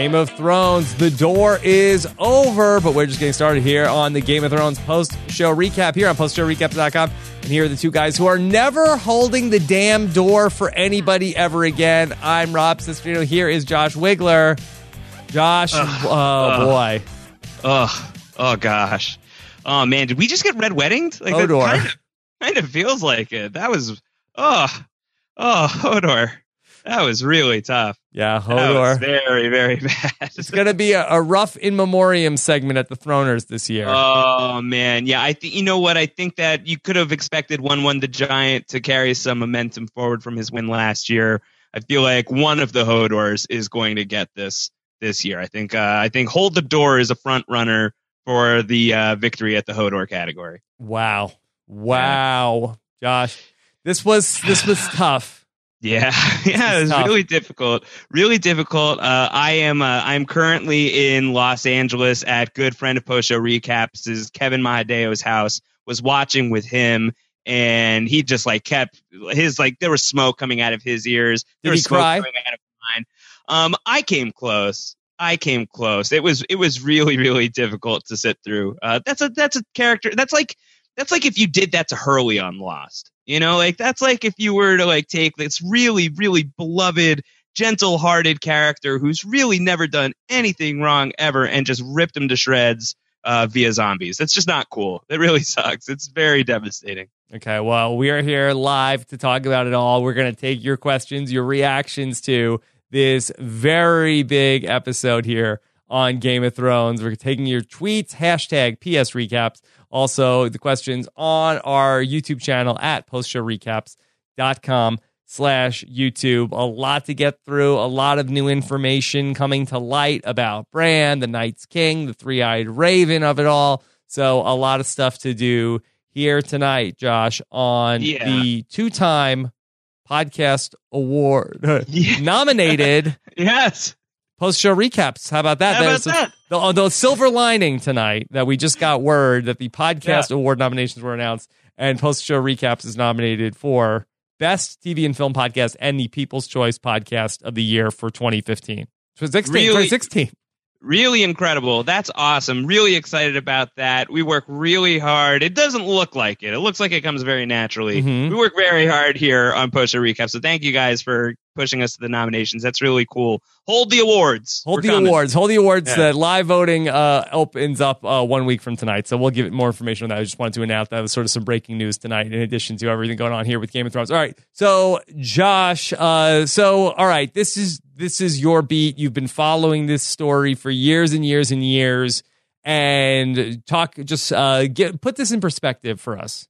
Game of Thrones, the door is over, but we're just getting started here on the Game of Thrones post show recap here on postshowrecap.com. And here are the two guys who are never holding the damn door for anybody ever again. I'm Rob Cesternino. Here is Josh Wigler. Josh, oh boy. Oh, oh gosh. Oh man, did we just get red weddinged? Like that Kind of, kind of feels like it. That was oh, oh Hodor. That was really tough. Yeah, That was Hodor. very, very bad. It's going to be a, a rough in memoriam segment at the Throners this year. Oh man, yeah. I think you know what. I think that you could have expected one one the giant to carry some momentum forward from his win last year. I feel like one of the Hodors is going to get this this year. I think. Uh, I think Hold the Door is a front runner for the uh, victory at the Hodor category. Wow. Wow. Josh, this was this was tough. Yeah, yeah, it was tough. really difficult. Really difficult. Uh, I am. Uh, I'm currently in Los Angeles at good friend of post show recaps is Kevin Mahadeo's house. Was watching with him, and he just like kept his like there was smoke coming out of his ears. There Did was he smoke cry? coming out of mine. Um, I came close. I came close. It was it was really really difficult to sit through. Uh, that's a that's a character. That's like that's like if you did that to Hurley on Lost. You know, like that's like if you were to like take this really, really beloved, gentle-hearted character who's really never done anything wrong ever and just ripped him to shreds uh, via zombies. That's just not cool. It really sucks. It's very devastating. Okay, well, we are here live to talk about it all. We're going to take your questions, your reactions to this very big episode here on Game of Thrones. We're taking your tweets, hashtag PS recaps, also the questions on our YouTube channel at postshowrecaps.com slash YouTube. A lot to get through, a lot of new information coming to light about Bran, the Night's King, the three-eyed raven of it all. So a lot of stuff to do here tonight, Josh, on Yeah. the two-time podcast award Yeah. nominated Yes. Post-show recaps. How about that? How about that? The, the silver lining tonight that we just got word that the podcast award nominations were announced, and post-show recaps is nominated for best TV and film podcast and the People's Choice podcast of the year for 2015. 2016, Really? 2016. Really incredible. That's awesome. Really excited about that. We work really hard. It doesn't look like it. It looks like it comes very naturally. Mhm. We work very hard here on Post Show Recap. So thank you guys for pushing us to the nominations. That's really cool. Hold the awards. Hold the coming. awards. Hold the awards. Yeah. That live voting uh, opens up uh, one week from tonight. So we'll give it more information on that. I just wanted to announce that was sort of some breaking news tonight, in addition to everything going on here with Game of Thrones. All right. So Josh, uh, so all right, this is this is your beat. You've been following this story for years and years and years, and talk. Just uh, get put this in perspective for us.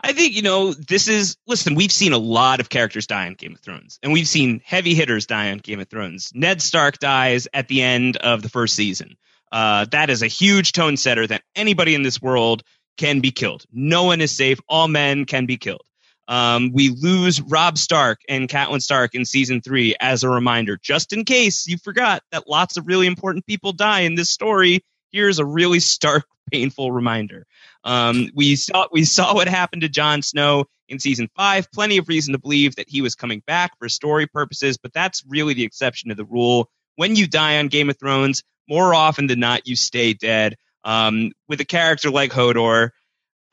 I think, you know, this is, listen, we've seen a lot of characters die on Game of Thrones, and we've seen heavy hitters die on Game of Thrones. Ned Stark dies at the end of the first season. Uh, that is a huge tone setter that anybody in this world can be killed. No one is safe. All men can be killed. Um, we lose Robb Stark and Catelyn Stark in season three as a reminder, just in case you forgot that lots of really important people die in this story. Here's a really stark, painful reminder. Um, we saw we saw what happened to Jon Snow in season five. Plenty of reason to believe that he was coming back for story purposes, but that's really the exception to the rule. When you die on Game of Thrones, more often than not, you stay dead. Um, with a character like Hodor,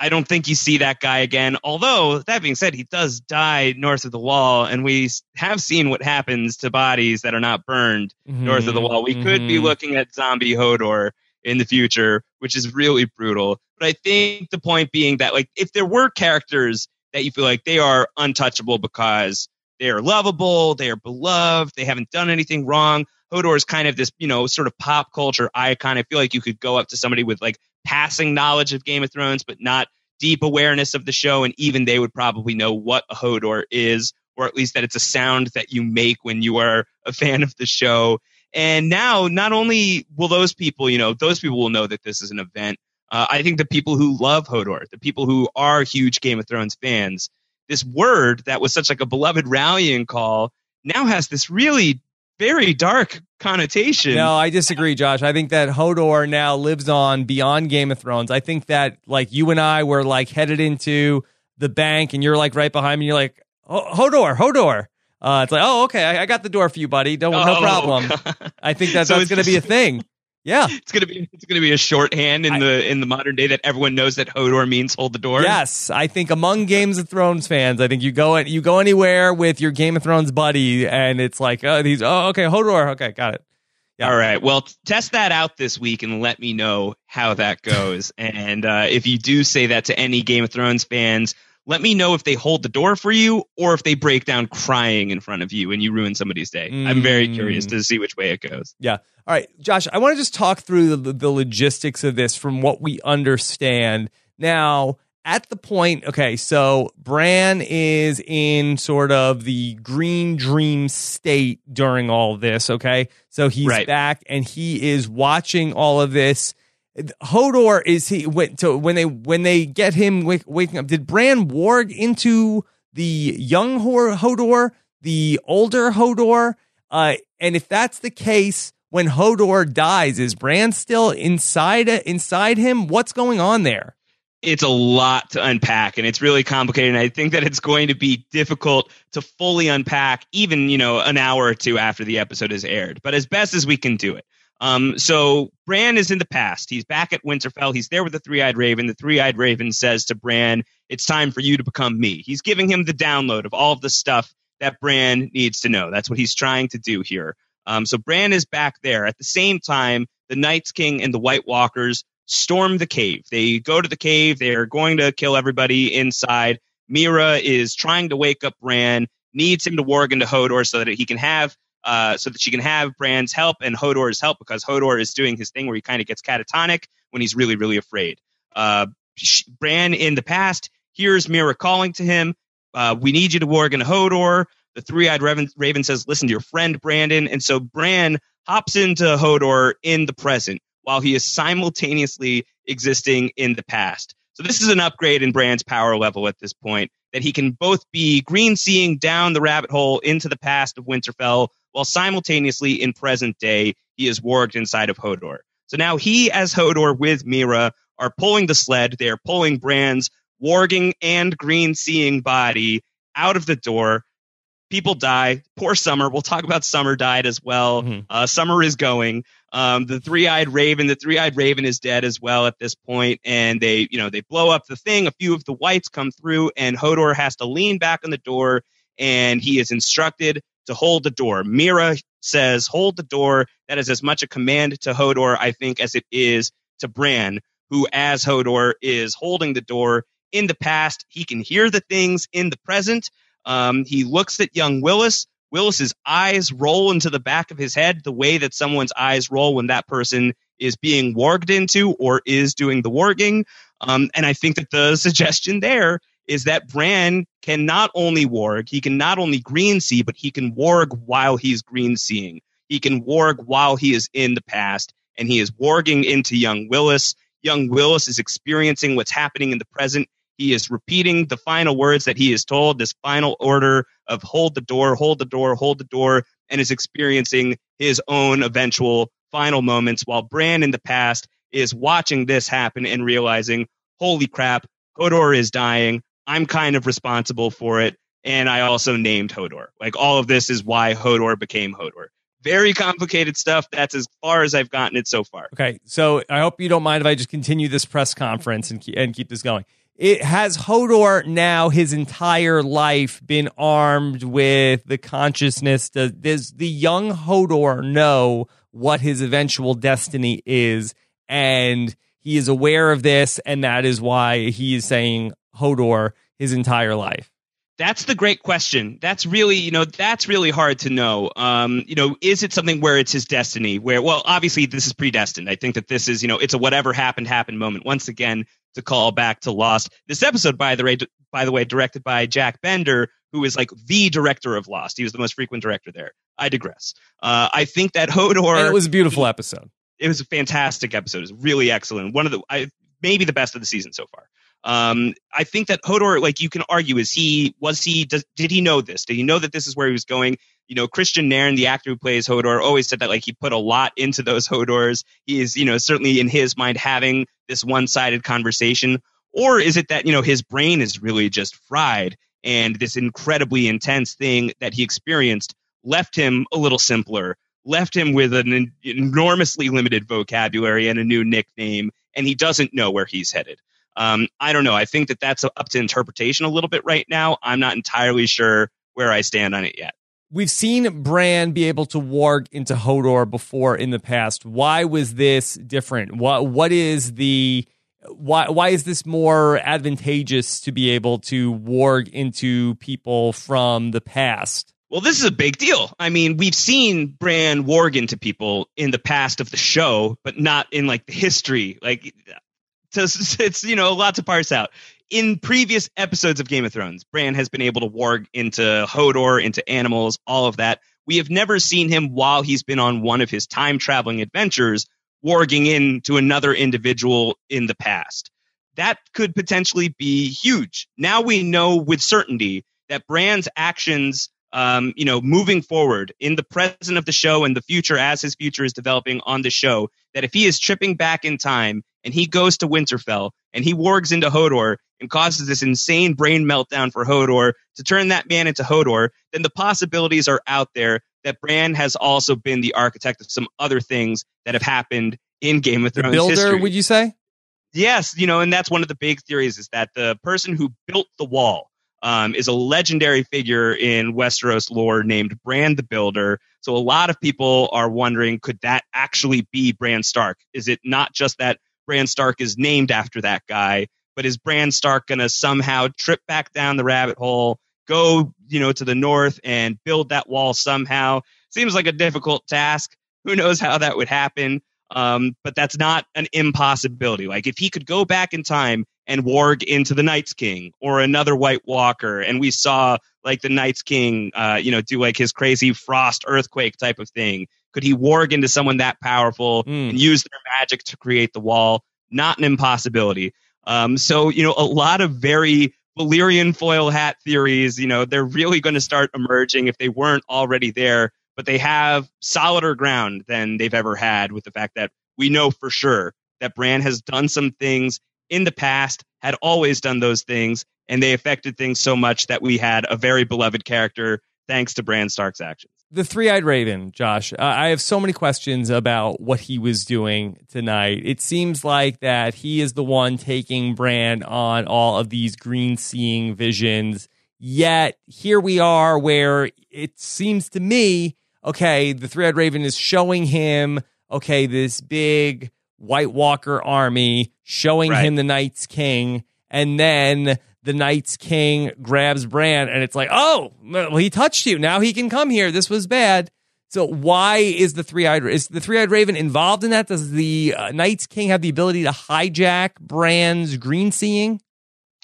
I don't think you see that guy again. Although that being said, he does die north of the wall, and we have seen what happens to bodies that are not burned north of the wall. We could be Mhm. looking at zombie Hodor in the future, which is really brutal. But I think the point being that like if there were characters that you feel like they are untouchable because they are lovable, they are beloved, they haven't done anything wrong. Hodor is kind of this, you know, sort of pop culture icon. I feel like you could go up to somebody with like passing knowledge of Game of Thrones, but not deep awareness of the show, and even they would probably know what a Hodor is, or at least that it's a sound that you make when you are a fan of the show. And now, not only will those people, you know, those people will know that this is an event. Uh, I think the people who love Hodor, the people who are huge Game of Thrones fans, this word that was such like a beloved rallying call now has this really very dark connotation. No, I disagree, Josh. I think that Hodor now lives on beyond Game of Thrones. I think that like you and I were like headed into the bank, and you're like right behind me. You're like Hodor, Hodor. Uh, it's like, oh, okay, I, I got the door for you, buddy. Don't no Oh, problem. God. I think that So that's going to be a thing. Yeah. It's gonna be it's gonna be a shorthand in I- the in the modern day that everyone knows that Hodor means hold the door. Yes, I think among Games of Thrones fans, I think you go you go anywhere with your Game of Thrones buddy, and it's like, oh, these, oh, okay, Hodor, okay, got it. Yeah. All right. Well, test that out this week and let me know how that goes. and uh, if you do say that to any Game of Thrones fans, let me know if they hold the door for you or if they break down crying in front of you and you ruin somebody's day. I'm very Mm. curious to see which way it goes. Yeah. All right, Josh, I want to just talk through the, the logistics of this from what we understand. Now, at the point, okay, so Bran is in sort of the green dream state during all this, okay? So he's Right. back and he is watching all of this. Hodor is he went to when they when they get him wake, waking up. Did Bran warg into the young Hodor, the older Hodor? Uh, and if that's the case, when Hodor dies, is Bran still inside inside him? What's going on there? It's a lot to unpack and it's really complicated. And I think that it's going to be difficult to fully unpack, even, you know, an hour or two after the episode is aired, but as best as we can do it. Um, so Bran is in the past. He's back at Winterfell. He's there with the three-eyed raven. The three-eyed raven says to Bran, "It's time for you to become me." He's giving him the download of all of the stuff that Bran needs to know. That's what he's trying to do here. Um, so Bran is back there. At the same time, the Night's King and the White Walkers storm the cave. They go to the cave. They're going to kill everybody inside. Meera is trying to wake up Bran, needs him to warg into Hodor so that he can have uh, so that she can have Bran's help and Hodor's help because Hodor is doing his thing where he kind of gets catatonic when he's really, really afraid. Uh, Bran in the past hears Meera calling to him, uh, "We need you to warg into Hodor." The three-eyed Raven, Raven says, "Listen to your friend Brandon," and so Bran hops into Hodor in the present while he is simultaneously existing in the past. So this is an upgrade in Bran's power level at this point that he can both be green seeing down the rabbit hole into the past of Winterfell while simultaneously in present day he is warged inside of Hodor. So now he as Hodor with Meera are pulling the sled. They are pulling Bran's warging and green seeing body out of the door. People die. Poor Summer. We'll talk about Summer died as well. Mhm. Uh, Summer is going. Um, the three-eyed raven, the three-eyed raven is dead as well at this point, and they, you know, they blow up the thing. A few of the whites come through, and Hodor has to lean back on the door, and he is instructed to hold the door. Meera says, "Hold the door." That is as much a command to Hodor, I think, as it is to Bran, who, as Hodor, is holding the door. In the past, he can hear the things in the present. Um, he looks at young Wylis. Wylis's eyes roll into the back of his head the way that someone's eyes roll when that person is being warged into or is doing the warging. Um, and I think that the suggestion there is that Bran can not only warg, he can not only green see, but he can warg while he's green seeing. He can warg while he is in the past, and he is warging into young Wylis. Young Wylis is experiencing what's happening in the present. He is repeating the final words that he is told, this final order of hold the door, hold the door, hold the door, and is experiencing his own eventual final moments while Bran in the past is watching this happen and realizing, holy crap, Hodor is dying. I'm kind of responsible for it. And I also named Hodor. Like all of this is why Hodor became Hodor. Very complicated stuff. That's as far as I've gotten it so far. Okay, so I hope you don't mind if I just continue this press conference and keep, and keep this going. It has Hodor now his entire life been armed with the consciousness. Does, does the young Hodor know what his eventual destiny is, and he is aware of this, and that is why he is saying Hodor his entire life. That's the great question. That's really, you know, that's really hard to know. Um, you know, is it something where it's his destiny? Where, well, obviously this is predestined. I think that this is, you know, it's a whatever happened happened moment. Once again, to call back to Lost. This episode, by the way, by the way, directed by Jack Bender, who is like the director of Lost. He was the most frequent director there. I digress. Uh, I think that Hodor. And it was a beautiful episode. it was a fantastic episode. It was really excellent. One of the I, maybe the best of the season so far. Um, I think that Hodor, like you can argue, is he was he does, did he know this? Did he know that this is where he was going? You know, Kristian Nairn, the actor who plays Hodor, always said that like he put a lot into those Hodors. He is, you know, certainly in his mind having this one-sided conversation. Or is it that you know his brain is really just fried and this incredibly intense thing that he experienced left him a little simpler, left him with an enormously limited vocabulary and a new nickname, and he doesn't know where he's headed. Um, I don't know. I think that that's up to interpretation a little bit right now. I'm not entirely sure where I stand on it yet. We've seen Bran be able to warg into Hodor before in the past. Why was this different? What what is the why why is this more advantageous to be able to warg into people from the past? Well, this is a big deal. I mean, we've seen Bran warg into people in the past of the show, but not in like the history. Like it's, it's you know a lot to parse out. In previous episodes of Game of Thrones, Bran has been able to warg into Hodor, into animals, all of that. We have never seen him while he's been on one of his time traveling adventures, warging into another individual in the past. That could potentially be huge. Now we know with certainty that Bran's actions um, you know, moving forward in the present of the show and the future as his future is developing on the show, that if he is tripping back in time and he goes to Winterfell and he wargs into Hodor and causes this insane brain meltdown for Hodor to turn that man into Hodor, then the possibilities are out there that Bran has also been the architect of some other things that have happened in Game of Thrones. The builder, history. would you say? Yes, you know, and that's one of the big theories is that the person who built the wall um, is a legendary figure in Westeros lore named Bran the Builder. So a lot of people are wondering, could that actually be Bran Stark? Is it not just that Bran Stark is named after that guy, but is Bran Stark going to somehow trip back down the rabbit hole, go, you know, to the north and build that wall somehow? Seems like a difficult task. Who knows how that would happen? Um, but that's not an impossibility. Like if he could go back in time and warg into the Night's King or another White Walker, and we saw like the Night's King, uh, you know, do like his crazy frost earthquake type of thing. Could he warg into someone that powerful mm. and use their magic to create the wall? Not an impossibility. Um, so you know, a lot of very Valyrian foil hat theories. You know, they're really going to start emerging if they weren't already there. But they have solider ground than they've ever had with the fact that we know for sure that Bran has done some things in the past had always done those things, and they affected things so much that we had a very beloved character thanks to Bran Stark's actions. The three eyed raven, Josh. Uh, I have so many questions about what he was doing tonight. It seems like that he is the one taking Bran on all of these green seeing visions. Yet here we are where it seems to me, okay, the three eyed raven is showing him, okay, this big White Walker army, showing right. him the Night's King, and then the Night's King grabs Bran, and it's like, oh, well, he touched you. Now he can come here. This was bad. So why is the three eyed is the three eyed raven involved in that? Does the uh, Night's King have the ability to hijack Bran's green seeing?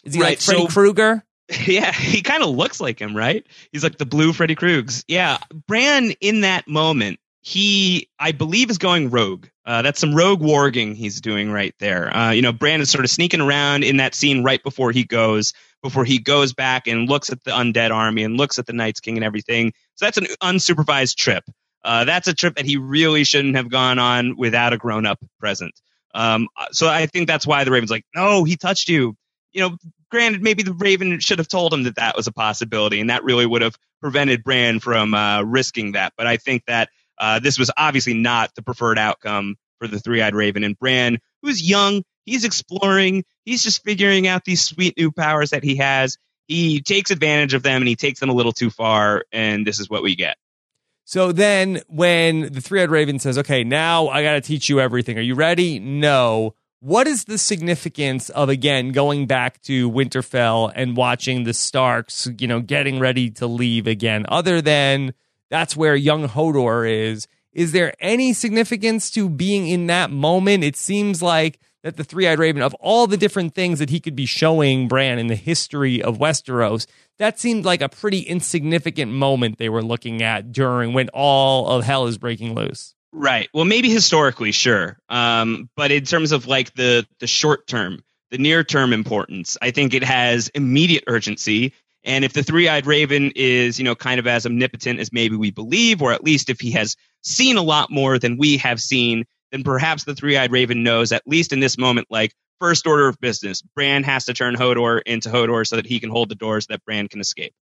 Is he right, like Freddy so, Krueger? Yeah, he kind of looks like him, right? He's like the blue Freddy Kruegs. Yeah, Bran in that moment he, I believe, is going rogue. Uh, that's some rogue warging he's doing right there. Uh, you know, Brandon's sort of sneaking around in that scene right before he goes, before he goes back and looks at the undead army and looks at the Night's King and everything. So that's an unsupervised trip. Uh, that's a trip that he really shouldn't have gone on without a grown up present. Um, so I think that's why the Raven's like, no, he touched you. You know, granted, maybe the Raven should have told him that that was a possibility, and that really would have prevented Bran from uh, risking that. But I think that uh, this was obviously not the preferred outcome for the three eyed raven. And Bran, who's young, he's exploring, he's just figuring out these sweet new powers that he has. He takes advantage of them and he takes them a little too far, and this is what we get. So then, when the three eyed raven says, Okay, now I got to teach you everything, are you ready? No. What is the significance of, again, going back to Winterfell and watching the Starks, you know, getting ready to leave again, other than that's where young Hodor is. Is there any significance to being in that moment? It seems like that the three eyed raven, of all the different things that he could be showing Bran in the history of Westeros, that seemed like a pretty insignificant moment they were looking at during when all of hell is breaking loose. Right. Well, maybe historically, sure. Um, but in terms of like the the short term, the near term importance, I think it has immediate urgency. And if the three-eyed raven is, you know, kind of as omnipotent as maybe we believe, or at least if he has seen a lot more than we have seen, then perhaps the three-eyed raven knows, at least in this moment, like first order of business. Bran has to turn Hodor into Hodor so that he can hold the doors that Bran can escape.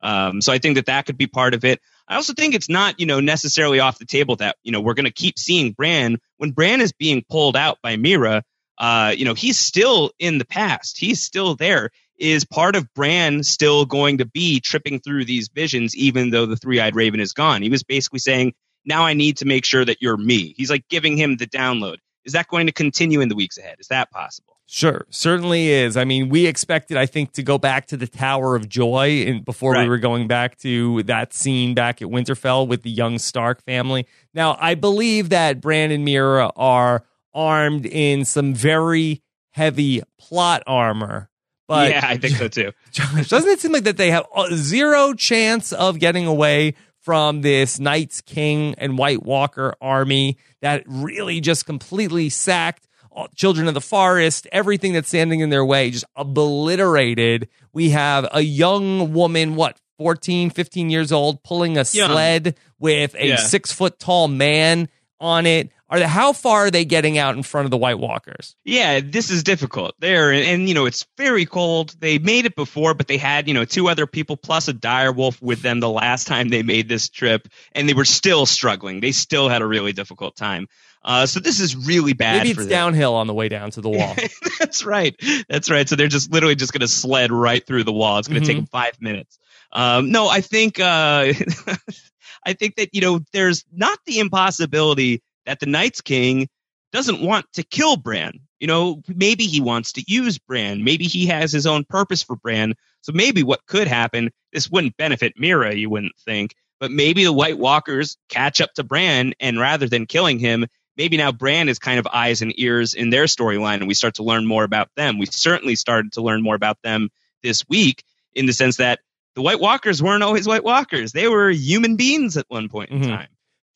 Um, so I think that that could be part of it. I also think it's not, you know, necessarily off the table that, you know, we're going to keep seeing Bran when Bran is being pulled out by Meera. Uh, you know, he's still in the past. He's still there. Is part of Bran still going to be tripping through these visions, even though the three eyed raven is gone? He was basically saying, now I need to make sure that you're me. He's like giving him the download. Is that going to continue in the weeks ahead? Is that possible? Sure, certainly is. I mean, we expected, I think, to go back to the Tower of Joy in, before Right. we were going back to that scene back at Winterfell with the young Stark family. Now, I believe that Bran and Meera are armed in some very heavy plot armor. But yeah, I think so too. Josh, doesn't it seem like that they have uh, zero chance of getting away from this Night's King and White Walker army that really just completely sacked all- Children of the Forest, everything that's standing in their way, just obliterated. We have a young woman, what, 14, 15 years old, pulling a sled with a Yeah. six foot tall man on it. Are they, how far are they getting out in front of the White Walkers? Yeah, this is difficult there, and, and, you know it's very cold. They made it before, but they had you know two other people plus a dire wolf with them the last time they made this trip, and they were still struggling. They still had a really difficult time. Uh, so this is really bad. Maybe it's downhill on the way down to the wall. That's right. That's right. So they're just literally just going to sled right through the wall. It's going to Mhm. take them five minutes. Um, no, I think uh, I think that you know there's not the impossibility that the Night's King doesn't want to kill Bran. You know, maybe he wants to use Bran. Maybe he has his own purpose for Bran. So maybe what could happen, this wouldn't benefit Meera, you wouldn't think, but maybe the White Walkers catch up to Bran, and rather than killing him, maybe now Bran is kind of eyes and ears in their storyline, and we start to learn more about them. We certainly started to learn more about them this week in the sense that the White Walkers weren't always White Walkers; they were human beings at one point in Mhm. time.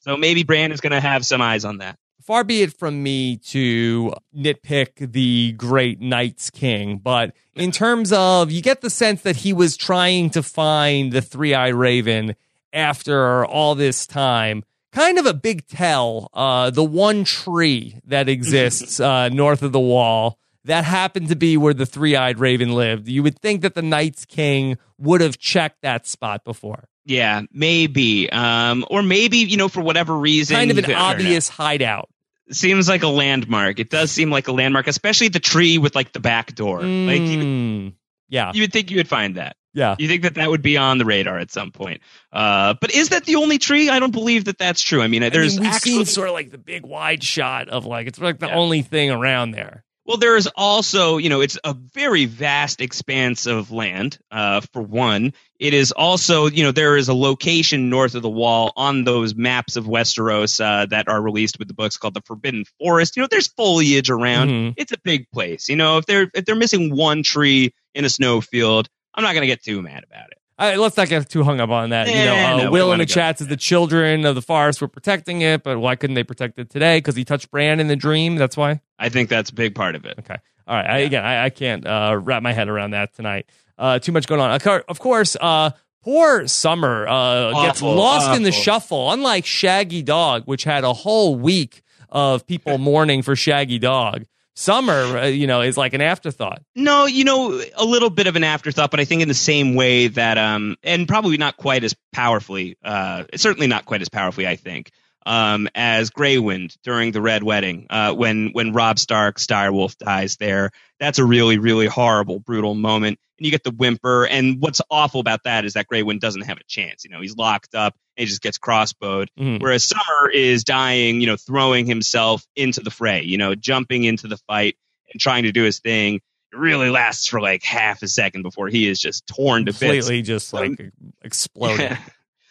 So maybe Bran is going to have some eyes on that. far be it from me to nitpick the great Night's King, but in terms of, you get the sense that he was trying to find the three eyed raven after all this time. Kind of a big tell. Uh, the one tree that exists uh, north of the wall that happened to be where the three eyed raven lived. You would think that the Night's King would have checked that spot before. Yeah, maybe, um, or maybe you know for whatever reason, Kind of an could- know. obvious hideout. Seems like a landmark. It does seem like a landmark, especially the tree with like the back door. Like you, Mm, yeah, you would think you would find that. yeah. You think that that would be on the radar at some point. Uh, but is that the only tree? I don't believe that that's true. I mean, I there's mean, we've actually seen sort of like the big wide shot of like it's like the Yeah. only thing around there. Well, there is also, you know, it's a very vast expanse of land, uh, for one. It is also, you know, there is a location north of the wall on those maps of Westeros uh, that are released with the books called the Forbidden Forest. You know, there's foliage around. Mhm. It's a big place. You know, if they're if they're missing one tree in a snowfield, I'm not going to get too mad about it. Right, let's not get too hung up on that. you know, Eh, uh, no, Will in the chat says the children of the forest were protecting it, but why couldn't they protect it today? Because he touched Bran in the dream. That's why. I think that's a big part of it. Okay. All right. I, again, I, I can't uh, wrap my head around that tonight. Uh, too much going on. Of course, uh, poor Summer uh, gets Awful, lost in the shuffle. Unlike Shaggy Dog, which had a whole week of people mourning for Shaggy Dog, Summer, uh, you know, is like an afterthought. No, you know, a little bit of an afterthought, but I think in the same way that, um, and probably not quite as powerfully, uh, certainly not quite as powerfully, I think, um, as Greywind during the Red Wedding, uh, when when Robb Stark, Direwolf dies there. That's a really, really horrible, brutal moment. And you get the whimper. And what's awful about that is that Greywind doesn't have a chance. You know, he's locked up and he just gets crossbowed. Mhm. Whereas Summer is dying, you know, throwing himself into the fray, you know, jumping into the fight and trying to do his thing. It really lasts for like half a second before he is just torn to bits. Completely just like exploded.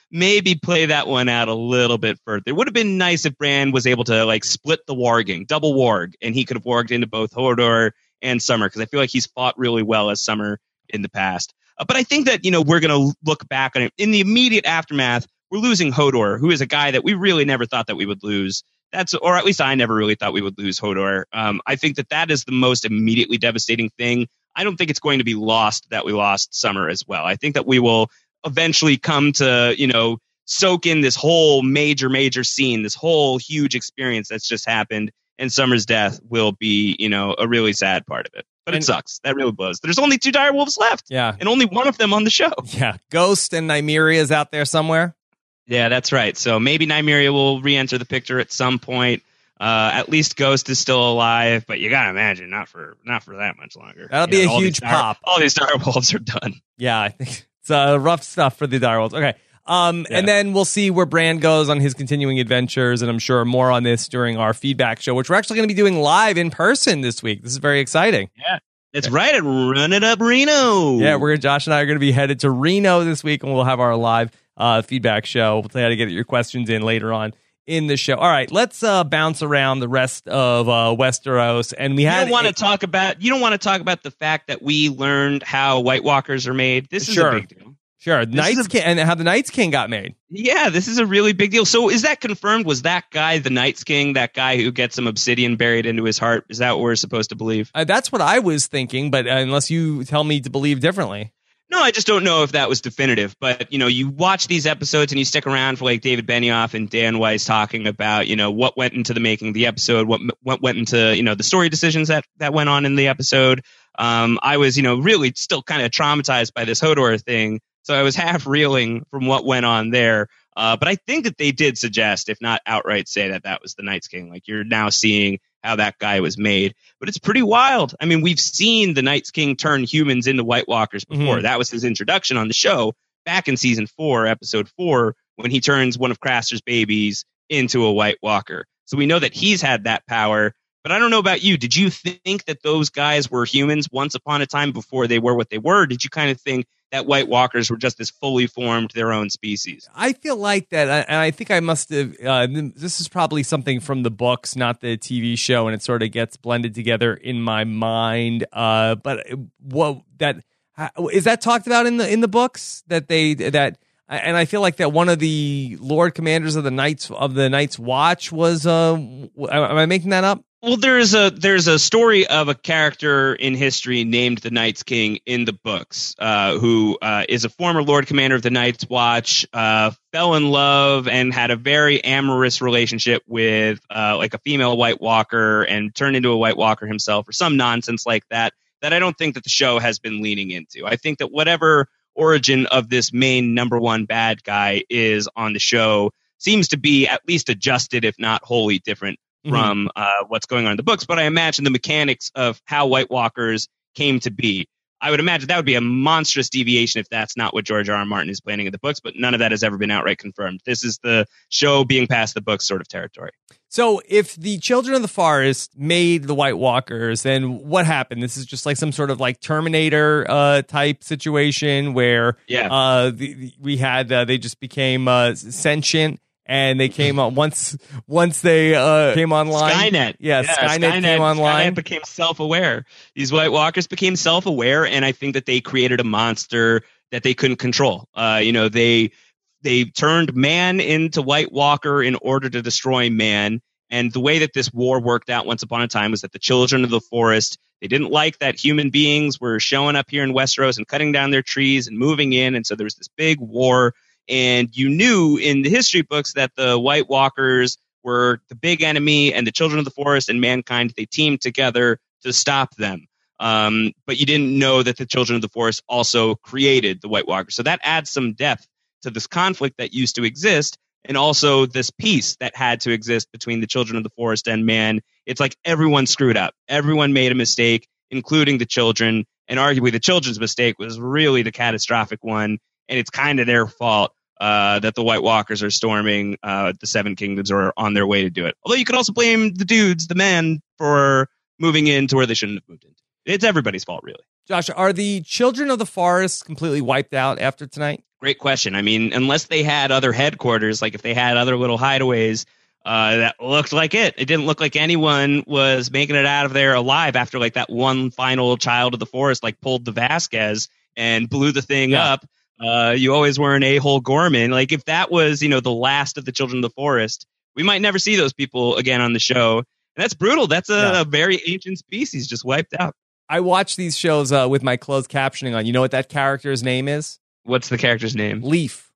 Maybe play that one out a little bit further. It would have been nice if Bran was able to like split the warging, double warg, and he could have warged into both Hodor and Summer because I feel like he's fought really well as Summer in the past. Uh, but I think that you know we're going to look back on it in the immediate aftermath. We're losing Hodor, who is a guy that we really never thought that we would lose. That's, or at least I never really thought we would lose Hodor. Um, I think that that is the most immediately devastating thing. I don't think it's going to be lost that we lost Summer as well. I think that we will eventually come to, you know, soak in this whole major, major scene, this whole huge experience that's just happened and Summer's death will be, you know, a really sad part of it. But And- it sucks. That really blows. There's only two dire wolves left, Yeah. and only one of them on the show. Yeah. Ghost and Nymeria is out there somewhere. Yeah, that's right. So maybe Nymeria will re-enter the picture at some point. Uh, at least Ghost is still alive, but you gotta imagine not for not for that much longer. That'll You be a huge dire- pop. All these dire wolves are done. Yeah, I think it's uh, rough stuff for the direwolves. Okay. Um, Yeah. and then we'll see where Brand goes on his continuing adventures, and I'm sure more on this during our feedback show, which we're actually going to be doing live in person this week. This is very exciting. Yeah. That's right. At Run It Up Reno. Yeah, we're Josh and I are going to be headed to Reno this week, and we'll have our live uh, feedback show. We'll tell you how to get your questions in later on in the show. All right, let's uh, bounce around the rest of uh, Westeros, and we You had don't want to talk about. You don't want to talk about the fact that we learned how White Walkers are made. This is Sure. a big deal. sure is Night's a- King and how the Night's King got made. Yeah, this is a really big deal. So, is that confirmed? Was that guy the Night's King? That guy who gets some obsidian buried into his heart? Is that what we're supposed to believe? Uh, that's what I was thinking, but uh, unless you tell me to believe differently. No, I just don't know if that was definitive. But you know, you watch these episodes and you stick around for like David Benioff and Dan Weiss talking about you know what went into the making of the episode, what what went into you know the story decisions that that went on in the episode. Um, I was you know really still kind of traumatized by this Hodor thing, so I was half reeling from what went on there. Uh, but I think that they did suggest, if not outright say that that was the Night's King. Like you're now seeing how that guy was made. But it's pretty wild. I mean, we've seen the Night's King turn humans into White Walkers before. Mhm. That was his introduction on the show back in season four, episode four, when he turns one of Craster's babies into a White Walker. So we know that he's had that power. But I don't know about you. Did you think that those guys were humans once upon a time before they were what they were? Did you kind of think that White Walkers were just this fully formed their own species? I feel like that, uh, and I think I must have. Uh, this is probably something from the books, not the TV show, and it sort of gets blended together in my mind. Uh, but what that uh, is that talked about in the in the books that they that. And I feel like that one of the Lord Commanders of the Knights of the Night's Watch was. Uh, am I making that up? Well, there's a there's a story of a character in history named the Night's King in the books, uh, who uh, is a former Lord Commander of the Night's Watch, uh, fell in love and had a very amorous relationship with uh, like a female White Walker, and turned into a White Walker himself, or some nonsense like that. That I don't think that the show has been leaning into. I think that whatever origin of this main number one bad guy is on the show seems to be at least adjusted, if not wholly different from uh, what's going on in the books. But I imagine the mechanics of how White Walkers came to be. I would imagine that would be a monstrous deviation if that's not what George R. R. Martin is planning in the books. But none of that has ever been outright confirmed. This is the show being past the books sort of territory. So, if the Children of the Forest made the White Walkers, then what happened? This is just like some sort of like Terminator uh, type situation where Yeah. uh, the, the- we had uh, they just became uh, sentient and they came on once once they uh, came online. Skynet. Yeah, Skynet came online. Skynet became self-aware. These White Walkers became self-aware, and I think that they created a monster that they couldn't control. Uh, you know, they they turned man into White Walker in order to destroy man. And the way that this war worked out once upon a time was that the children of the forest they didn't like that human beings were showing up here in Westeros and cutting down their trees and moving in, and so there was this big war. And you knew in the history books that the White Walkers were the big enemy, and the children of the forest and mankind they teamed together to stop them. Um, but you didn't know that the children of the forest also created the White Walkers. So that adds some depth to this conflict that used to exist, and also this peace that had to exist between the children of the forest and man. It's like everyone screwed up. Everyone made a mistake, including the children. And arguably, the children's mistake was really the catastrophic one. And it's kind of their fault uh, that the White Walkers are storming uh, the Seven Kingdoms or are on their way to do it. Although you could also blame the dudes, the men, for moving into where they shouldn't have moved into. It's everybody's fault, really. Josh, are the Children of the Forest completely wiped out after tonight? Great question. I mean, unless they had other headquarters, like if they had other little hideaways, uh, that looked like it. It didn't look like anyone was making it out of there alive after like that one final child of the forest like pulled the Vasquez and blew the thing Yeah. up. Uh, you always were an a-hole Gorman. Like if that was, you know, the last of the children of the forest, we might never see those people again on the show. And that's brutal. That's a, Yeah. a very ancient species just wiped out. I watch these shows uh, with my closed captioning on. You know what that character's name is? What's the character's name? Leaf.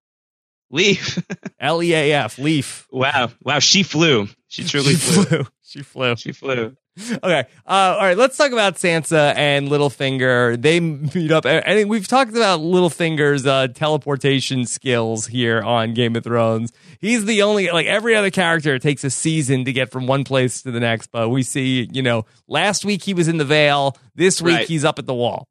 Leaf. L E A F. Leaf. wow. Wow. She flew. She truly She flew. flew. she flew. She flew. Okay. Uh, all right. Let's talk about Sansa and Littlefinger. They meet up. I think we've talked about Littlefinger's uh, teleportation skills here on Game of Thrones. He's the only, like every other character, it takes a season to get from one place to the next. But we see, you know, last week he was in the Vale. This week Right. he's up at the wall.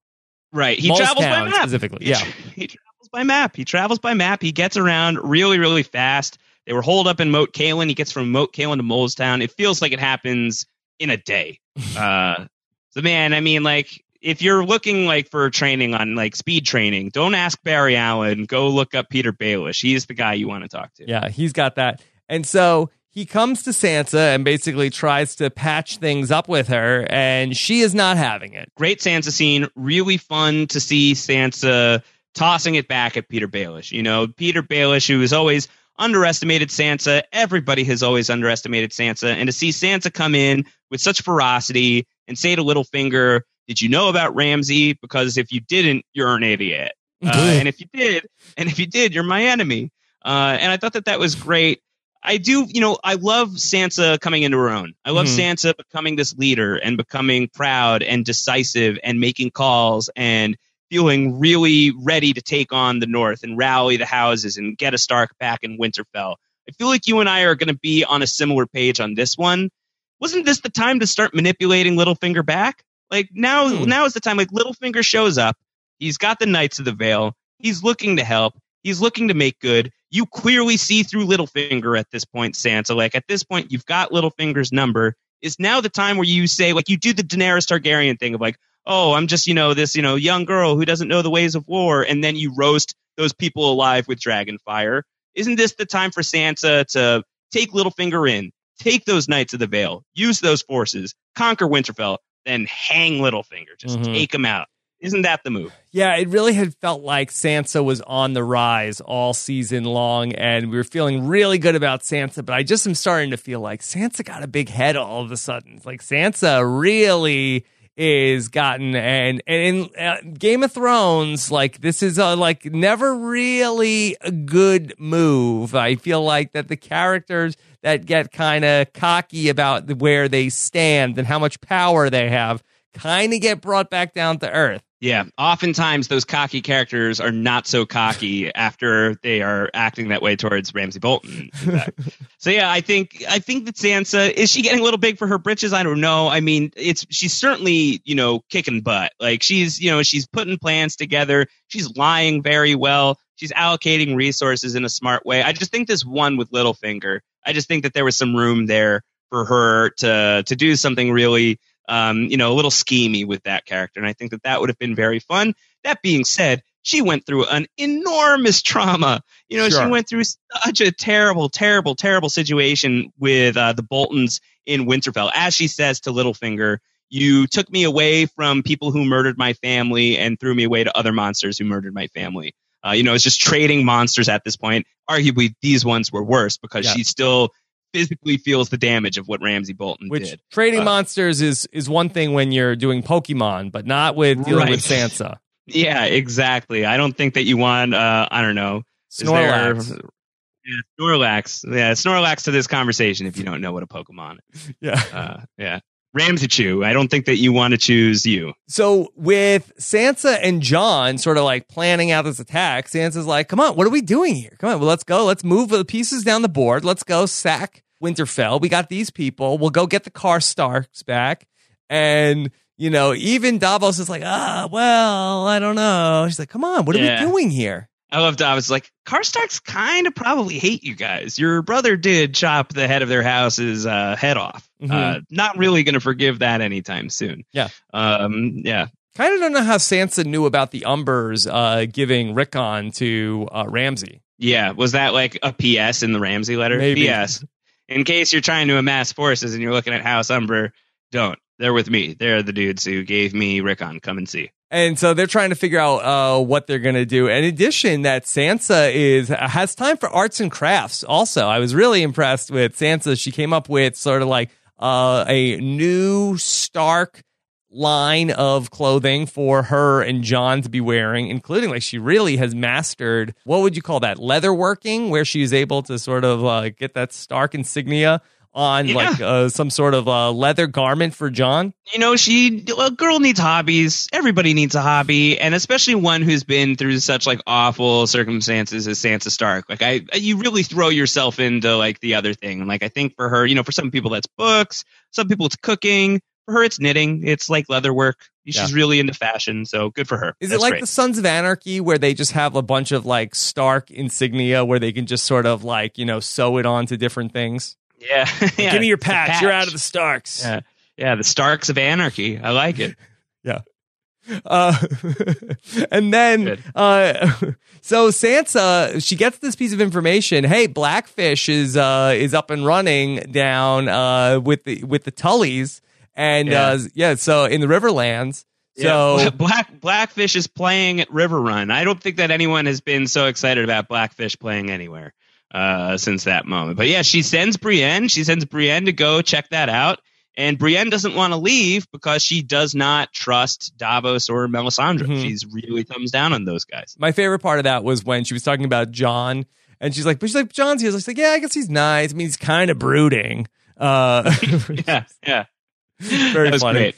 Right. He Mole's Town travels by map. specifically. He Yeah. tra- He travels by map. He travels by map. He gets around really, really fast. They were holed up in Moat Cailin. He gets from Moat Cailin to Mole's Town. It feels like it happens in a day. Uh, so man, I mean, like if you're looking like for training on like speed training, don't ask Barry Allen. Go look up Peter Baelish. He's the guy you want to talk to. Yeah, he's got that. And so he comes to Sansa and basically tries to patch things up with her, and she is not having it. great Sansa scene. Really fun to see Sansa tossing it back at Peter Baelish. You know, Peter Baelish, who is always underestimated Sansa. Everybody has always underestimated Sansa. And to see Sansa come in with such ferocity and say to Littlefinger, Did you know about Ramsay? Because if you didn't, you're an idiot. Uh, and if you did, and if you did, you're my enemy. Uh, and I thought that that was great. I do, you know, I love Sansa coming into her own. I love Mhm. Sansa becoming this leader and becoming proud and decisive and making calls and feeling really ready to take on the North and rally the houses and get a Stark back in Winterfell. I feel like you and I are going to be on a similar page on this one. Wasn't this the time to start manipulating Littlefinger back? Like now, Hmm. now is the time. Like Littlefinger shows up. He's got the Knights of the Vale. He's looking to help. He's looking to make good. You clearly see through Littlefinger at this point, Sansa. Like at this point, you've got Littlefinger's number. Is now the time where you say, like, you do the Daenerys Targaryen thing of like, oh, I'm just, you know, this, you know, young girl who doesn't know the ways of war, and then you roast those people alive with dragon fire. Isn't this the time for Sansa to take Littlefinger in, take those Knights of the Vale, use those forces, conquer Winterfell, then hang Littlefinger, just Mhm. take him out? Isn't that the move? Yeah, it really had felt like Sansa was on the rise all season long, and we were feeling really good about Sansa. But I just am starting to feel like Sansa got a big head all of a sudden. It's like Sansa really is gotten and and in uh, Game of Thrones, like this is a, like never really a good move. I feel like that the characters that get kind of cocky about where they stand and how much power they have kind of get brought back down to earth. Yeah, oftentimes those cocky characters are not so cocky after they are acting that way towards Ramsay Bolton. so yeah, I think I think that Sansa is she getting a little big for her britches? I don't know. I mean, it's she's certainly you know kicking butt. Like she's you know she's putting plans together. She's lying very well. She's allocating resources in a smart way. I just think this one with Littlefinger. I just think that there was some room there for her to to do something really um, you know, a little schemy with that character. And I think that that would have been very fun. That being said, she went through an enormous trauma. You know, Sure. she went through such a terrible, terrible, terrible situation with uh, the Boltons in Winterfell. As she says to Littlefinger, you took me away from people who murdered my family and threw me away to other monsters who murdered my family. Uh, you know, it's just trading monsters at this point. Arguably, these ones were worse because Yeah. she still physically feels the damage of what Ramsay Bolton Which did. trading Uh, monsters is is one thing when you're doing Pokemon, but not with dealing with Sansa. Yeah, exactly. I don't think that you want. Uh, I don't know. There- Snorlax. Yeah, Snorlax. Yeah, Snorlax to this conversation if you don't know what a Pokemon. is. Yeah. Uh, yeah, Ramsey Chew. I don't think that you want to choose you. So with Sansa and Jon sort of like planning out this attack, Sansa's like, "Come on, what are we doing here? Come on, well, let's go. Let's move the pieces down the board. Let's go sack Winterfell. We got these people. We'll go get the Karstarks back." And you know, even Davos is like, "Ah, well, I don't know." She's like, "Come on, what are Yeah. we doing here?" I love Davos. Like Karstarks kind of probably hate you guys. Your brother did chop the head of their house's uh, head off. Mhm. Uh, not really going to forgive that anytime soon. Yeah. Um. Yeah. Kind of don't know how Sansa knew about the Umbers uh, giving Rickon to uh, Ramsay. Yeah. Was that like a PS in the Ramsay letter? Maybe. PS. In case you're trying to amass forces and you're looking at House Umber, don't. They're with me. They're the dudes who gave me Rickon. Come and see. And so they're trying to figure out uh, what they're going to do. In addition, that Sansa is has time for arts and crafts. Also, I was really impressed with Sansa. She came up with sort of like uh, a new Stark line of clothing for her and Jon to be wearing, including like she really has mastered what would you call that leather working, where she's able to sort of uh, get that Stark insignia on Yeah. like uh, some sort of uh, leather garment for Jon. you know, she a girl needs hobbies. Everybody needs a hobby, and especially one who's been through such like awful circumstances as Sansa Stark. Like I, you really throw yourself into like the other thing. And like I think for her, you know, for some people that's books, some people it's cooking. For her, it's knitting. It's like leather work. She's really into fashion, so good for her. Is That's it like great. the Sons of Anarchy where they just have a bunch of like Stark insignia where they can just sort of like you know sew it onto different things? Yeah, yeah. Give me your a patch. You're out of the Starks. Yeah, yeah. The Starks of Anarchy. I like it. Yeah. Uh, and then, uh, so Sansa, she gets this piece of information. Hey, Blackfish is uh, is up and running down uh, with the with the Tullys, and Yeah. uh, yeah, so in the Riverlands. So Yeah, Black Blackfish is playing at Riverrun. I don't think that anyone has been so excited about Blackfish playing anywhere uh, since that moment. But yeah, she sends Brienne. She sends Brienne to go check that out. And Brienne doesn't want to leave because she does not trust Davos or Melisandre. Mhm. She's really thumbs down on those guys. my favorite part of that was when she was talking about Jon, and she's like, but she's like, Jon's here. She's like, yeah, I guess he's nice. I mean, he's kind of brooding. Uh, yeah, yeah. Very funny. great.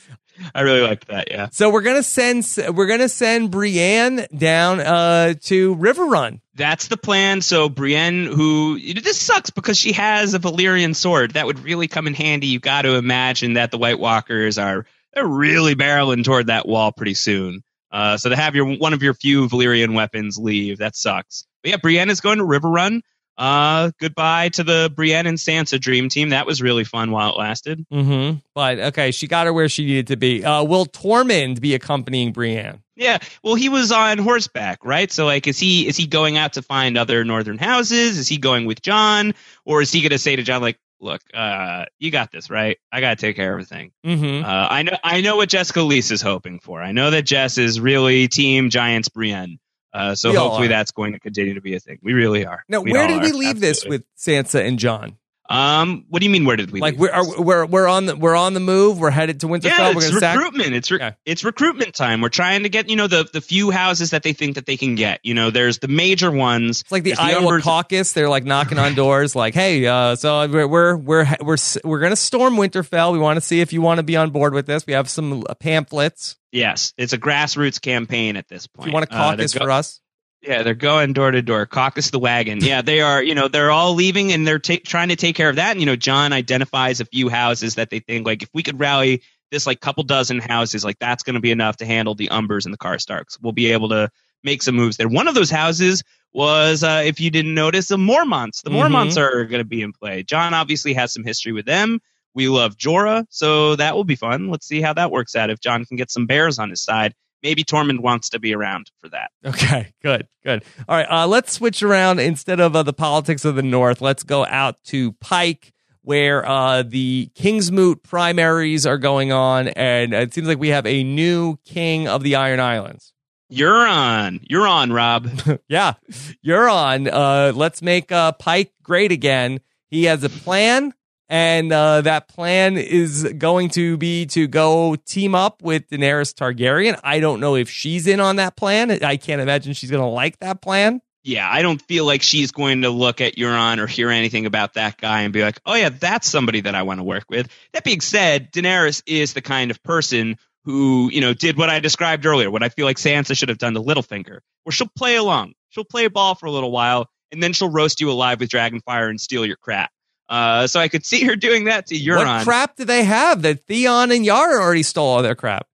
I really liked that. Yeah. so we're gonna send we're gonna send Brienne down uh, to Riverrun. That's the plan. So Brienne, who this sucks because she has a Valyrian sword, that would really come in handy. You got to imagine that the White Walkers are they're really barreling toward that wall pretty soon. Uh, so to have your one of your few Valyrian weapons leave, that sucks. But yeah, Brienne is going to Riverrun. Uh, goodbye to the Brienne and Sansa dream team. That was really fun while it lasted. Mm-hmm. But okay, she got her where she needed to be. Uh, will Tormund be accompanying Brienne? Yeah, well, he was on horseback, right? So, like, is he is he going out to find other northern houses? Is he going with Jon, or is he going to say to Jon, like, "Look, uh, you got this, right? I got to take care of everything." Mm-hmm. Uh, I know, I know what Jessica Leese is hoping for. I know that Jess is really Team Giants Brienne. Uh, so We hopefully that's going to continue to be a thing. We really are. Now, We where did we are. leave this with Sansa and Jon? Um, what do you mean? Where did we? Like we're are, we're we're on the we're on the move. We're headed to Winterfell. Yeah, we're it's gonna sack. recruitment. It's re- it's recruitment time. We're trying to get you know the the few houses that they think that they can get. You know, there's the major ones. It's like the Iowa caucus. They're like knocking on doors, like, "Hey, uh, so we're we're we're we're we're gonna storm Winterfell. We want to see if you want to be on board with this. We have some uh, pamphlets. Yes, it's a grassroots campaign at this If point. you want to Uh, caucus go- for us? Yeah, they're going door to door. Caucus the wagon. Yeah, they are. You know, they're all leaving and they're ta- trying to take care of that. And you know, Jon identifies a few houses that they think like if we could rally this like couple dozen houses, like that's going to be enough to handle the Umbers and the Karstarks. We'll be able to make some moves there. One of those houses was, uh, if you didn't notice, the Mormonts. The Mhm. Mormonts are going to be in play. Jon obviously has some history with them. We love Jorah, so that will be fun. Let's see how that works out. If Jon can get some bears on his side, maybe Tormund wants to be around for that. Okay, good, good. All right, uh, let's switch around. Instead of uh, the politics of the North, let's go out to Pike, where uh, the Kingsmoot primaries are going on, and it seems like we have a new king of the Iron Islands. You're on. You're on, Rob. yeah, you're on. Uh, let's make uh, Pike great again. He has a plan, and uh, that plan is going to be to go team up with Daenerys Targaryen. I don't know if she's in on that plan. I can't imagine she's going to like that plan. Yeah, I don't feel like she's going to look at Euron or hear anything about that guy and be like, oh, yeah, that's somebody that I want to work with. That being said, Daenerys is the kind of person who, you know, did what I described earlier, what I feel like Sansa should have done to Littlefinger, where she'll play along. She'll play ball for a little while, and then she'll roast you alive with Dragonfire and steal your crap. Uh, so I could see her doing that to Euron. What crap do they have that Theon and Yara already stole all their crap?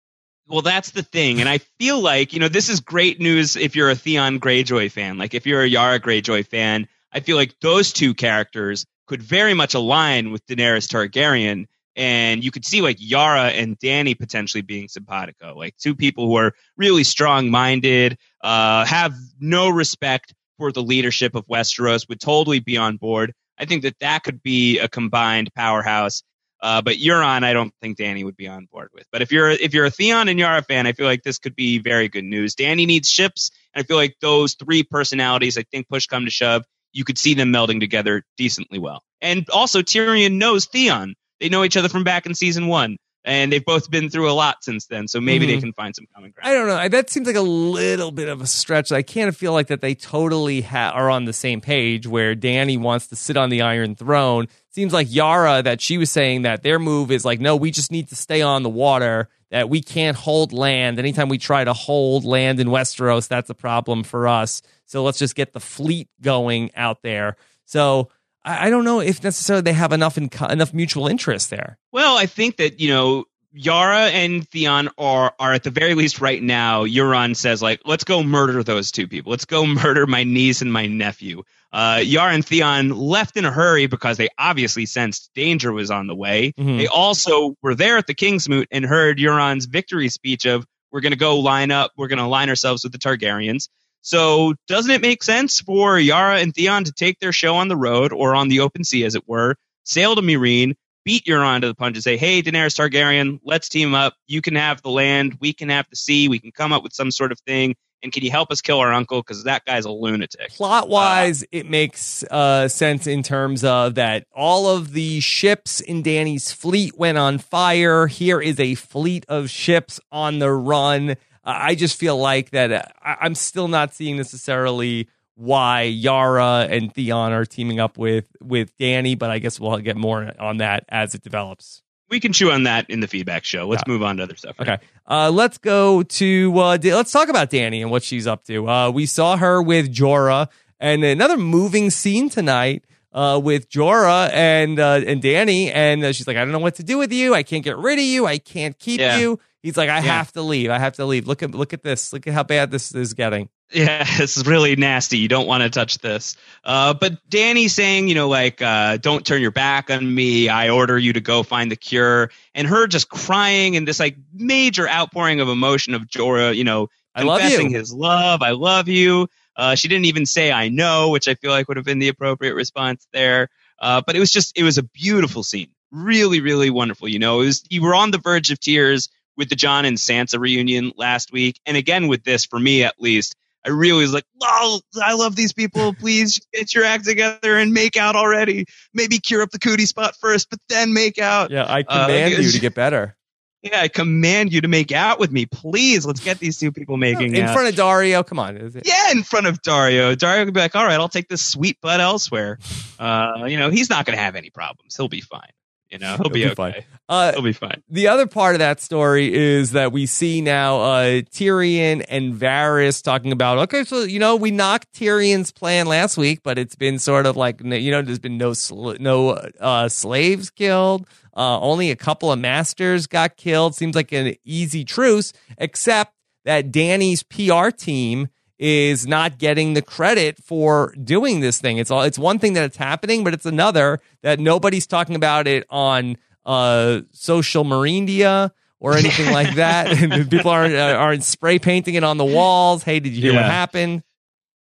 Well, that's the thing. And I feel like, you know, this is great news if you're a Theon Greyjoy fan. Like, if you're a Yara Greyjoy fan, I feel like those two characters could very much align with Daenerys Targaryen. And you could see, like, Yara and Dany potentially being simpatico. Like, two people who are really strong minded, uh, have no respect for the leadership of Westeros, would totally be on board. I think that that could be a combined powerhouse. Uh, but Euron, I don't think Dany would be on board with. But if you're if you're a Theon and Yara fan, I feel like this could be very good news. Dany needs ships, and I feel like those three personalities, I think push come to shove, you could see them melding together decently well. And also Tyrion knows Theon. They know each other from back in season one. And they've both been through a lot since then. So maybe Mhm. they can find some common ground. I don't know. That seems like a little bit of a stretch. I can't feel like that they totally ha- are on the same page where Dany wants to sit on the Iron Throne. Seems like Yara that she was saying that their move is like, no, we just need to stay on the water. That we can't hold land. Anytime we try to hold land in Westeros, that's a problem for us. So let's just get the fleet going out there. So I, I don't know if necessarily they have enough in, enough mutual interest there. Well, I think that you know Yara and Theon are are at the very least right now. Euron says like, let's go murder those two people. Let's go murder my niece and my nephew. Uh, Yara and Theon left in a hurry because they obviously sensed danger was on the way. Mhm. They also were there at the Kingsmoot and heard Euron's victory speech of we're going to go line up, we're going to align ourselves with the Targaryens. So doesn't it make sense for Yara and Theon to take their show on the road or on the open sea, as it were, sail to Meereen, beat Euron to the punch, and say, "Hey, Daenerys Targaryen, let's team up. You can have the land, we can have the sea. We can come up with some sort of thing. And can you help us kill our uncle? Because that guy's a lunatic." plot wise, it makes uh, sense in terms of that all of the ships in Dany's fleet went on fire. Here is a fleet of ships on the run. I just feel like that uh, I'm still not seeing necessarily why Yara and Theon are teaming up with with Dany, but I guess we'll get more on that as it develops. We can chew on that in the feedback show. Let's move on to other stuff. Okay. Uh, let's go to uh, Da- let's talk about Dany and what she's up to. Uh, we saw her with Jorah, and another moving scene tonight uh, with Jorah and uh, and Dany, and uh, she's like, "I don't know what to do with you. I can't get rid of you. I can't keep Yeah. you." He's like, "I Yeah. have to leave. I have to leave. Look at look at this. Look at how bad this is getting." Yeah, this is really nasty. You don't want to touch this. Uh, but Dany saying, you know, like, uh, don't turn your back on me. I order you to go find the cure. And her just crying and this like major outpouring of emotion of Jorah, you know, I love confessing you. his love. I love you. Uh, she didn't even say I know, which I feel like would have been the appropriate response there. Uh, but it was just, it was a beautiful scene. Really, really wonderful. You know, it was, you were on the verge of tears with the Jon and Sansa reunion last week. And again with this, for me at least, I really was like, oh, I love these people. Please get your act together and make out already. Maybe cure up the cootie spot first, but then make out. Yeah, I Uh, command you to get better Yeah, I command you to make out with me. Please, let's get these two people making in out. front of Daario. Come on, is it? yeah, in front of Daario. Daario could be like, all right, I'll take this sweet butt elsewhere. Uh, you know, he's not going to have any problems. He'll be fine. You know, he'll, He'll be, be okay. fine. Uh, He'll be fine. the other part of that story is that we see now uh, Tyrion and Varys talking about okay, so you know we knocked Tyrion's plan last week, but it's been sort of like you know there's been no sl- no uh, slaves killed, uh, only a couple of masters got killed. Seems like an easy truce, except that Dany's PR team is not getting the credit for doing this thing. It's all it's one thing that it's happening, but it's another that nobody's talking about it on uh social Marindia or anything like that. People aren't uh, aren't spray painting it on the walls. Hey, did you hear what happened?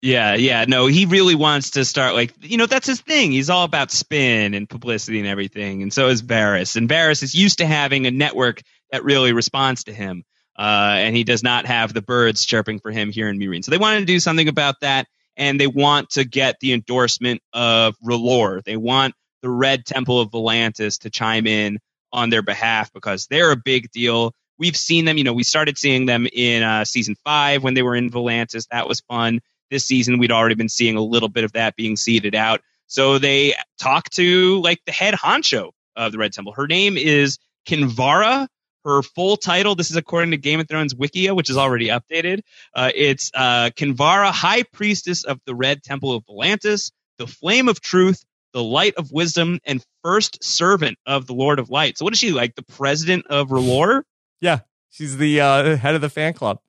Yeah, yeah. No, he really wants to start like you know that's his thing. He's all about spin and publicity and everything, and so is Varys. And Varys is used to having a network that really responds to him, uh, and he does not have the birds chirping for him here in Meereen. So they wanted to do something about that, and they want to get the endorsement of R'hllor. They want the Red Temple of Volantis to chime in on their behalf because they're a big deal. We've seen them, you know, we started seeing them in uh, season five when they were in Volantis. That was fun this season we'd already been seeing a little bit of that being seeded out. So they talk to like the head honcho of the red temple. Her name is kinvara. Her full title this is according to game of thrones wikia which is already updated. Uh, it's uh, kinvara high priestess of the red temple of volantis the flame of truth the light of wisdom and first servant of the lord of light. So what is she like the president of R'hllor? Yeah, she's the uh, head of the fan club.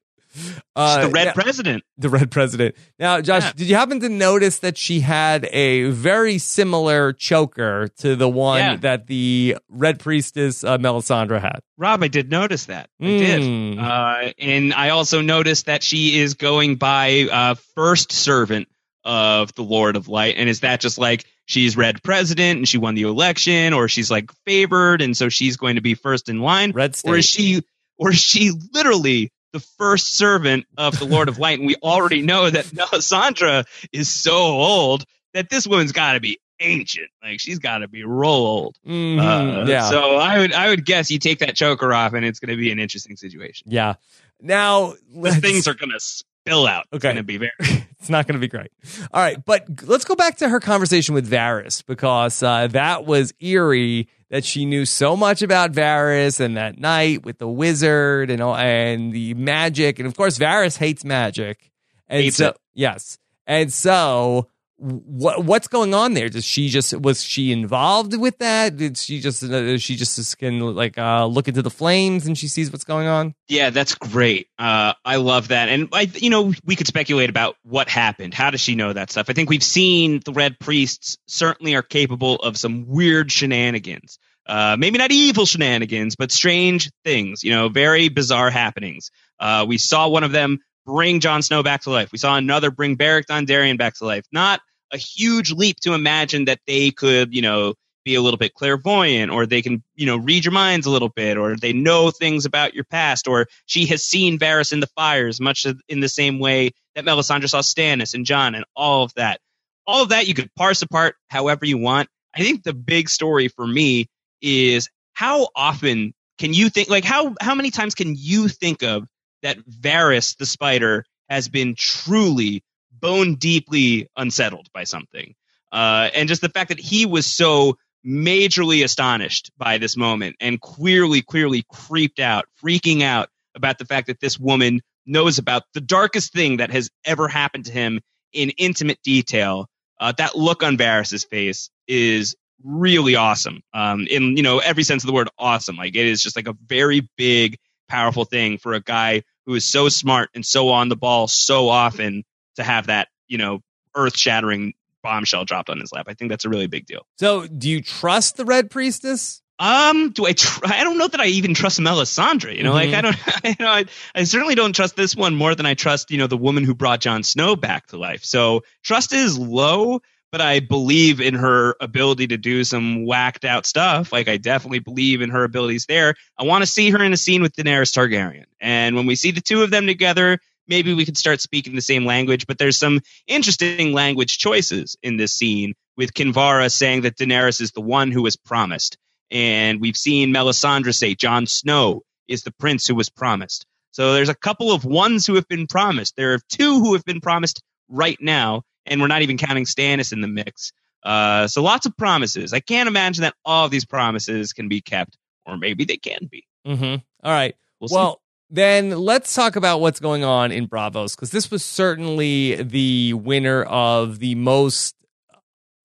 Uh, She's the red now- president the red president. Now, Josh, Yeah. did you happen to notice that she had a very similar choker to the one Yeah. that the red priestess uh, Melisandre had? Rob, I did notice that. I did. Mm. Uh, and I also noticed that she is going by uh, first servant of the Lord of Light. And is that just like she's red president and she won the election, or she's like favored and so she's going to be first in line? Red state. Or is she, or is she literally the first servant of the Lord of Light? And we already know that Melisandre is so old that this woman's got to be ancient. Like she's got to be roll old. Mhm, Uh, yeah. So I would I would guess you take that choker off, and it's going to be an interesting situation. yeah. Now, things are going to spill out. It's Okay. going to be very. it's not going to be great. All right, but let's go back to her conversation with Varys because uh, that was eerie that she knew so much about Varys and that night with the wizard and all, and the magic, and of course Varys hates magic. And Hates so it. yes, and so what what's going on there? Does she just was she involved with that? Did she just uh, she just can like uh, look into the flames and she sees what's going on? Yeah, that's great. Uh, I love that, and I, you know, we could speculate about what happened. How does she know that stuff? I think we've seen the Red Priests certainly are capable of some weird shenanigans. Uh, maybe not evil shenanigans, but strange things. You know, very bizarre happenings. Uh, we saw one of them bring Jon Snow back to life. We saw another bring Beric Dondarrion back to life. Not a huge leap to imagine that they could, you know, be a little bit clairvoyant or they can, you know, read your minds a little bit or they know things about your past or she has seen Varys in the fires much in the same way that Melisandre saw Stannis and Jon and all of that. All of that you could parse apart however you want. I think the big story for me is how often can you think like how how many times can you think of that Varys the spider has been truly bone deeply unsettled by something. Uh, and just the fact that he was so majorly astonished by this moment and clearly, clearly creeped out, freaking out about the fact that this woman knows about the darkest thing that has ever happened to him in intimate detail. Uh, that look on Varys's face is really awesome. Um, in you know every sense of the word, awesome. Like it is just like a very big, powerful thing for a guy who is so smart and so on the ball so often to have that you know earth shattering bombshell dropped on his lap. I think that's a really big deal. So, do you trust the Red Priestess? Um, do I? Tr- I don't know that I even trust Melisandre. You know, Mhm. like I don't. You know, I, I certainly don't trust this one more than I trust you know the woman who brought Jon Snow back to life. So trust is low, but I believe in her ability to do some whacked out stuff. Like I definitely believe in her abilities there. I want to see her in a scene with Daenerys Targaryen, and when we see the two of them together. Maybe we could start speaking the same language, but there's some interesting language choices in this scene with Kinvara saying that Daenerys is the one who was promised. And we've seen Melisandre say Jon Snow is the prince who was promised. So there's a couple of ones who have been promised. There are two who have been promised right now, and we're not even counting Stannis in the mix. Uh, so lots of promises. I can't imagine that all of these promises can be kept, or maybe they can be. Mm-hmm. All right. We'll then let's talk about what's going on in Braavos because this was certainly the winner of the most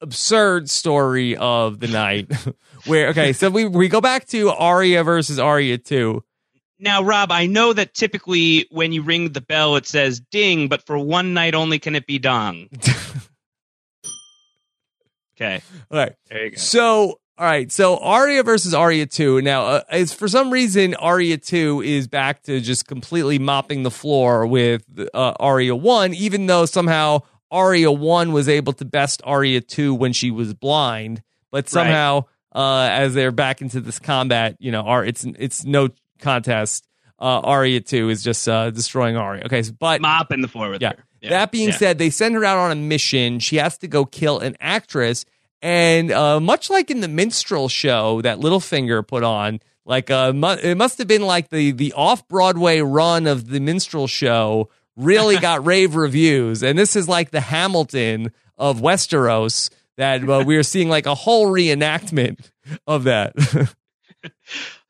absurd story of the night. Where okay, so we we go back to Arya versus Arya two. Now, Rob, I know that typically when you ring the bell, it says ding, but for one night only can it be dong. Okay, All right. there you go. So, all right. So Arya versus Arya 2. Now, uh, is for some reason Arya 2 is back to just completely mopping the floor with uh, Arya 1, even though somehow Arya 1 was able to best Arya 2 when she was blind. But somehow, uh, as they're back into this combat, you know, Ar- it's it's no contest. Uh, Arya 2 is just uh, destroying Arya. Okay. so- But Mopping the floor with yeah. her. Yeah, That being yeah. said, they send her out on a mission. She has to go kill an actress. And uh, much like in the minstrel show that Littlefinger put on, like uh, mu- it must have been like the the off Broadway run of the minstrel show really got rave reviews. And this is like the Hamilton of Westeros that uh, we are seeing like a whole reenactment of that.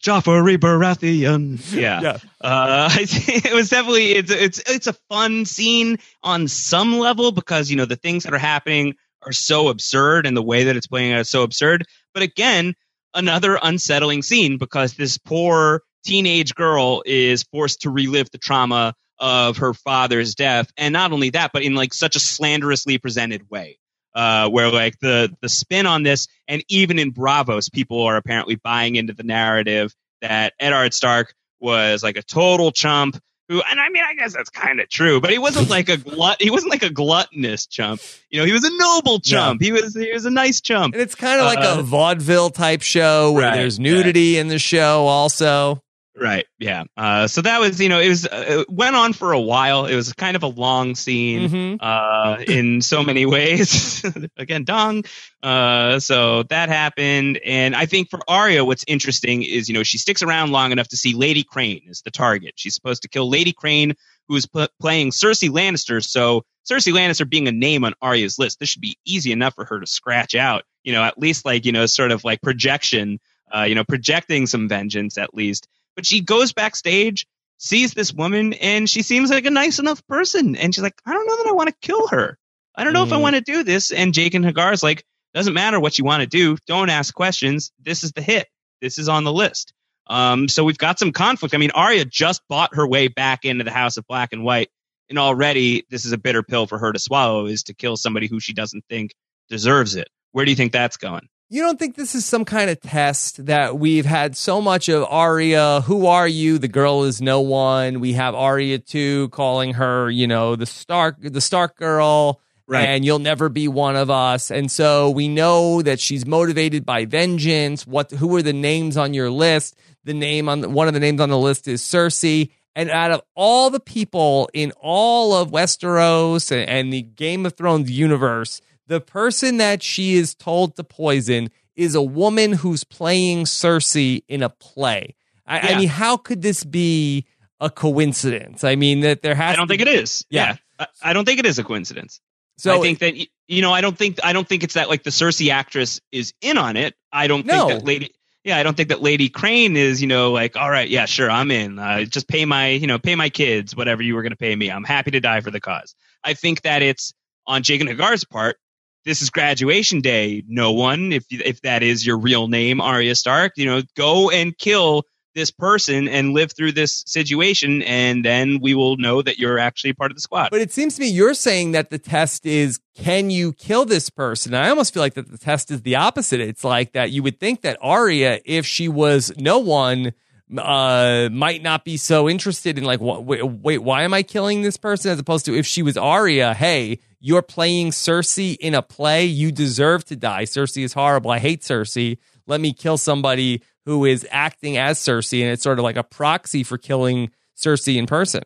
Joffrey Baratheon. Yeah. yeah. Uh, it was definitely it's it's it's a fun scene on some level because you know the things that are happening are so absurd and the way that it's playing out is so absurd. But again, another unsettling scene because this poor teenage girl is forced to relive the trauma of her father's death, and not only that, but in like such a slanderously presented way. Uh, where like the the spin on this, and even in Braavos, people are apparently buying into the narrative that Eddard Stark was like a total chump who and I mean I guess that's kind of true, but he wasn't like a glut he wasn't like a gluttonous chump. You know, he was a noble chump. He was he was a nice chump. And it's kind of like Uh, a vaudeville type show where Right, there's nudity in the show also. Right. Yeah. Uh, so that was, you know, it was uh, it went on for a while. It was kind of a long scene Mhm. uh, in so many ways. Again, dong. Uh, so that happened, and I think for Arya, what's interesting is, you know, she sticks around long enough to see Lady Crane as the target. She's supposed to kill Lady Crane, who is pl- playing Cersei Lannister. So Cersei Lannister being a name on Arya's list, this should be easy enough for her to scratch out. You know, at least like you know, sort of like projection. Uh, you know, projecting some vengeance at least but she goes backstage, sees this woman, and she seems like a nice enough person. And she's like, I don't know that I want to kill her. I don't know if I Mm. want to do this. And Jaqen H'ghar's like, doesn't matter what you want to do. Don't ask questions. This is the hit. This is on the list. Um, so we've got some conflict. I mean, Arya just bought her way back into the House of Black and White, and already this is a bitter pill for her to swallow is to kill somebody who she doesn't think deserves it. Where do you think that's going? You don't think this is some kind of test that we've had so much of Arya? Who are you? The girl is no one. We have Arya too, calling her, you know, the Stark, the Stark girl, Right. and you'll never be one of us. And so we know that she's motivated by vengeance. What? Who are the names on your list? The name on one of the names on the list is Cersei. And out of all the people in all of Westeros and, and the Game of Thrones universe, the person that she is told to poison is a woman who's playing Cersei in a play. I, I mean, how could this be a coincidence? I mean, that there has. I don't think it is. Yeah. Yeah, I, I don't think it is a coincidence. So I think that you know, I don't think I don't think it's that like the Cersei actress is in on it. I don't No. think that Lady. Yeah, I don't think that Lady Crane is, you know, like, all right, yeah, sure, I'm in. Uh, just pay my, you know, pay my kids whatever you were going to pay me. I'm happy to die for the cause. I think that it's on Jaqen H'ghar's part. This is graduation day. No one, if if that is your real name, Arya Stark, you know, go and kill this person and live through this situation, and then we will know that you're actually part of the squad. But it seems to me you're saying that the test is can you kill this person? I almost feel like that the test is the opposite. It's like that you would think that Arya, if she was no one, uh, might not be so interested in like, what, wait, wait, why am I killing this person? As opposed to if she was Arya, hey, you're playing Cersei in a play, you deserve to die. Cersei is horrible. I hate Cersei. Let me kill somebody who is acting as Cersei, and it's sort of like a proxy for killing Cersei in person.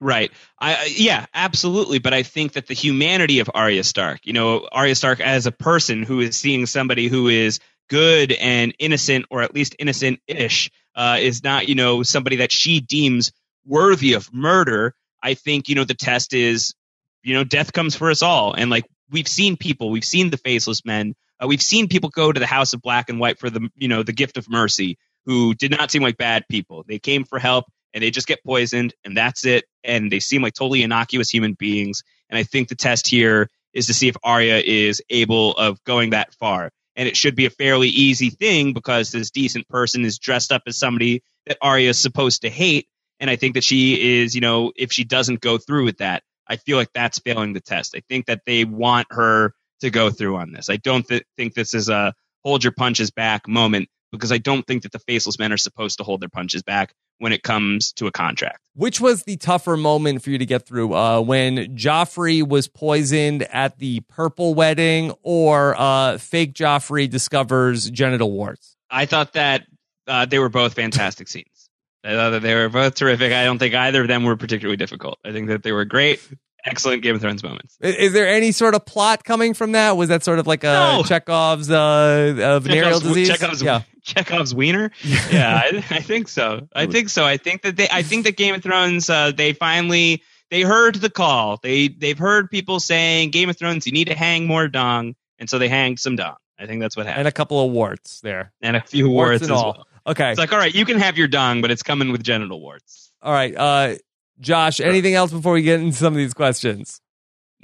Right. I I- yeah, absolutely. But I think that the humanity of Arya Stark, you know, Arya Stark as a person who is seeing somebody who is good and innocent, or at least innocent-ish, uh, is not, you know, somebody that she deems worthy of murder. I think, you know, the test is, you know, death comes for us all, and like we've seen people, we've seen the faceless men, uh, we've seen people go to the House of Black and White for the, you know, the gift of mercy, who did not seem like bad people. They came for help and they just get poisoned and that's it and they seem like totally innocuous human beings and i think the test here is to see if Arya is able of going that far and it should be a fairly easy thing because this decent person is dressed up as somebody that Arya is supposed to hate. And i think that she is you know if she doesn't go through with that i feel like that's failing the test. I think that they want her to go through on this. I don't th- think this is a hold your punches back moment because i don't think that the faceless men are supposed to hold their punches back when it comes to a contract. Which was the tougher moment for you to get through? Uh, when Joffrey was poisoned at the purple wedding, or uh, fake Joffrey discovers genital warts? I thought that uh, they were both fantastic scenes. I thought that they were both terrific. I don't think either of them were particularly difficult. I think that they were great, excellent Game of Thrones moments. I- Is, there any sort of plot coming from that? Was that sort of like a No. Chekhov's uh, uh, venereal Chekhov's, disease? Chekhov's, yeah. Chekhov's wiener. Yeah, I, I think so. I think so. I think that they. I think that Game of Thrones. Uh, they finally they heard the call. They they've heard people saying Game of Thrones. You need to hang more dong, and so they hanged some dong. I think that's what happened, And a couple of warts there. and, a few warts warts, as all. well. Okay. It's like, all right, you can have your dong, but it's coming with genital warts. All right. Uh, Josh, anything else before we get into some of these questions?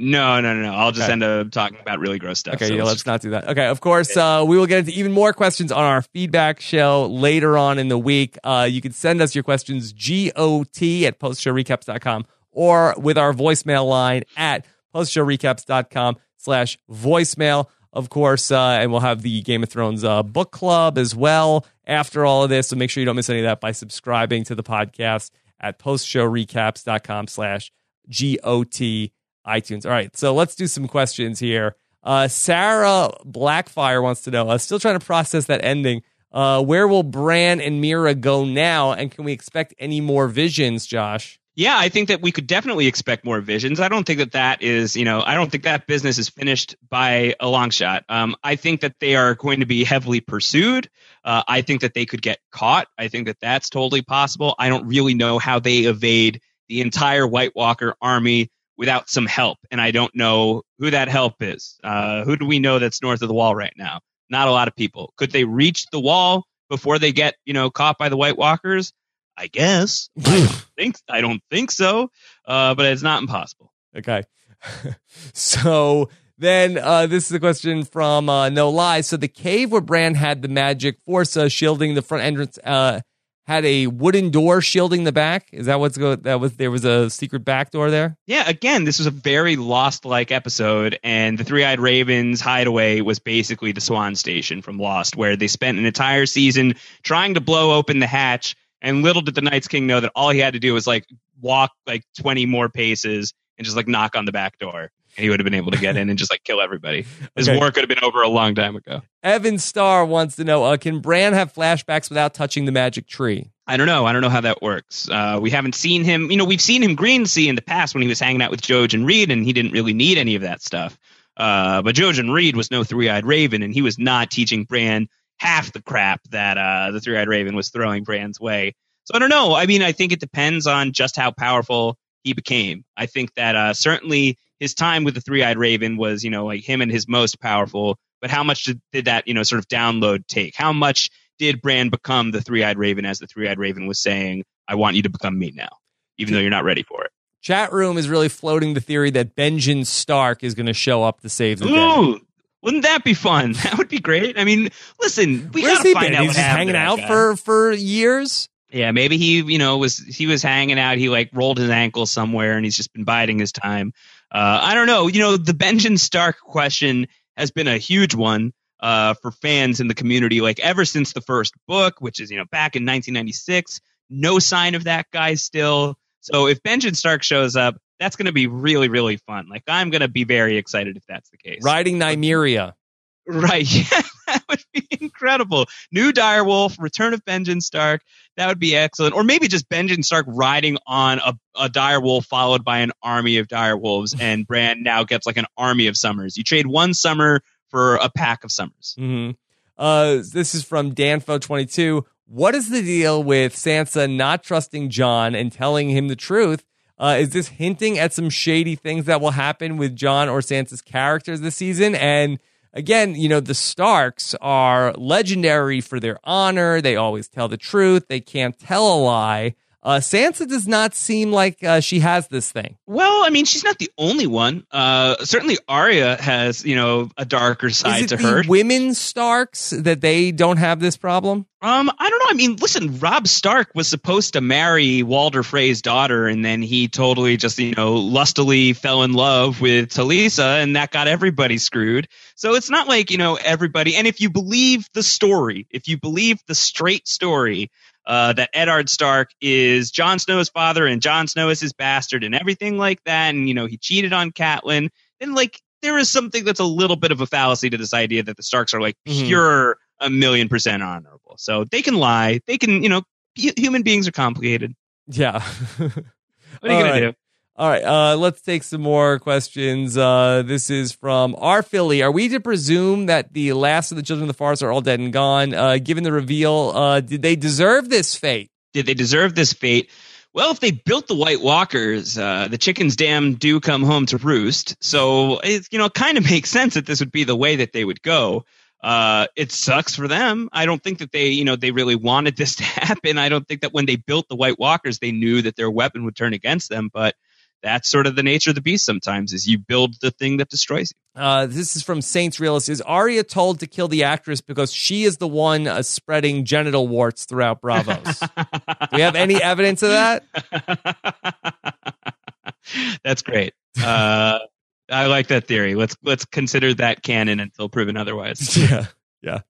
No, no, no, no. I'll just Okay. end up talking about really gross stuff. Okay, So yeah, let's let's not do that. Okay, of course, uh, we will get into even more questions on our feedback show later on in the week. Uh, you can send us your questions, GOT at postshowrecaps.com or with our voicemail line at postshowrecaps.com slash voicemail. Of course, uh, and we'll have the Game of Thrones uh, book club as well after all of this. So make sure you don't miss any of that by subscribing to the podcast at postshowrecaps.com slash G-O-T iTunes. All right, so let's do some questions here. Uh, Sarah Blackfire wants to know, uh, still trying to process that ending Uh, where will Bran and Meera go now? And can we expect any more visions, Josh? Yeah, I think that we could definitely expect more visions. I don't think that that is, you know, I don't think that business is finished by a long shot. Um, I think that they are going to be heavily pursued. Uh, I think that they could get caught. I think that that's totally possible. I don't really know how they evade the entire White Walker army without some help, and I don't know who that help is. Uh, who do we know that's north of the wall right now? Not a lot of people. Could they reach the wall before they get, you know, caught by the White Walkers? I guess. I don't think I don't think so, uh, but it's not impossible. Okay. so then uh, this is a question from uh, No Lies. So the cave where Bran had the magic force uh, shielding the front entrance uh, had a wooden door shielding the back. Is that what's go? That was there was a secret back door there. Yeah. Again, this was a very Lost-like episode, and the Three-Eyed Ravens hideaway was basically the Swan Station from Lost, where they spent an entire season trying to blow open the hatch and little did the Night's King know that all he had to do was like walk like 20 more paces and just like knock on the back door. And he would have been able to get in and just like kill everybody. His okay. war could have been over a long time ago. Evan Starr wants to know uh, Can Bran have flashbacks without touching the magic tree? I don't know. I don't know how that works. Uh, we haven't seen him. You know, we've seen him greensee in the past when he was hanging out with Jojen Reed, and he didn't really need any of that stuff. Uh, but Jojen Reed was no three eyed raven, and he was not teaching Bran half the crap that uh, the three eyed raven was throwing Bran's way. So I don't know. I mean, I think it depends on just how powerful he became. I think that uh, certainly his time with the three eyed raven was, you know, like him and his most powerful. But how much did, did that, you know, sort of download take? How much did Bran become the three eyed raven as the three eyed raven was saying, I want you to become me now, even though you're not ready for it? Chat room is really floating the theory that Benjen Stark is going to show up to save the Ooh, day. Wouldn't that be fun? That would be great. I mean, listen, we got to find been? out. He's just hanging out guy. for for years. Yeah, maybe he, you know, was he was hanging out. He like rolled his ankle somewhere, and he's just been biding his time. Uh, I don't know. You know, the Benjen Stark question has been a huge one uh, for fans in the community. Like ever since the first book, which is you know back in 1996, no sign of that guy still. So if Benjen Stark shows up, that's going to be really really fun. Like I'm going to be very excited if that's the case. Riding Nymeria. Right. Yeah, that would be incredible. New direwolf, return of Benjen Stark. That would be excellent. Or maybe just Benjen Stark riding on a, a direwolf followed by an army of direwolves, and Bran now gets like an army of summers. You trade one summer for a pack of summers. Mm-hmm. Uh, this is from Danfo22. What is the deal with Sansa not trusting Jon and telling him the truth? Uh, is this hinting at some shady things that will happen with Jon or Sansa's characters this season? And again, you know, the Starks are legendary for their honor. They always tell the truth. They can't tell a lie. Uh, Sansa does not seem like uh, she has this thing. Well, I mean, she's not the only one. Uh, certainly, Arya has, you know, a darker side to her. Women Starks that they don't have this problem. Um, I don't know. I mean, listen, Robb Stark was supposed to marry Walder Frey's daughter, and then he totally just, you know, lustily fell in love with Talisa, and that got everybody screwed. So it's not like, you know, everybody. And if you believe the story, if you believe the straight story, uh, that Eddard Stark is Jon Snow's father and Jon Snow is his bastard and everything like that. And, you know, he cheated on Catelyn. And, like, there is something that's a little bit of a fallacy to this idea that the Starks are, like, mm-hmm. pure a million percent honorable. So they can lie. They can, you know, human beings are complicated. Yeah. what are you going right. to do? All right, uh, let's take some more questions. Uh, this is from our Philly. Are we to presume that the last of the children of the forest are all dead and gone? Uh, given the reveal, uh, did they deserve this fate? Did they deserve this fate? Well, if they built the White Walkers, uh, the chickens damn do come home to roost. So it you know kind of makes sense that this would be the way that they would go. Uh, it sucks for them. I don't think that they, you know, they really wanted this to happen. I don't think that when they built the White Walkers, they knew that their weapon would turn against them. But that's sort of the nature of the beast sometimes is you build the thing that destroys you. Uh, this is from Saints Realist. Is Arya told to kill the actress because she is the one uh, spreading genital warts throughout Braavos Do we have any evidence of that? that's great. Uh, I like that theory. Let's let's consider that canon until proven otherwise. Yeah, yeah.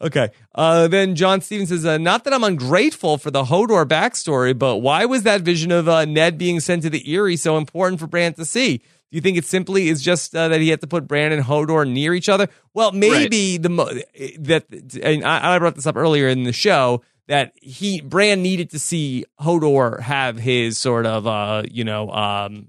Okay. Uh, then John Stevens says, uh, not that I'm ungrateful for the Hodor backstory, but why was that vision of uh, Ned being sent to the Eyrie so important for Bran to see? Do you think it simply is just uh, that he had to put Bran and Hodor near each other? Well, maybe right. the mo- that and I, I brought this up earlier in the show that he Bran needed to see Hodor have his sort of uh you know um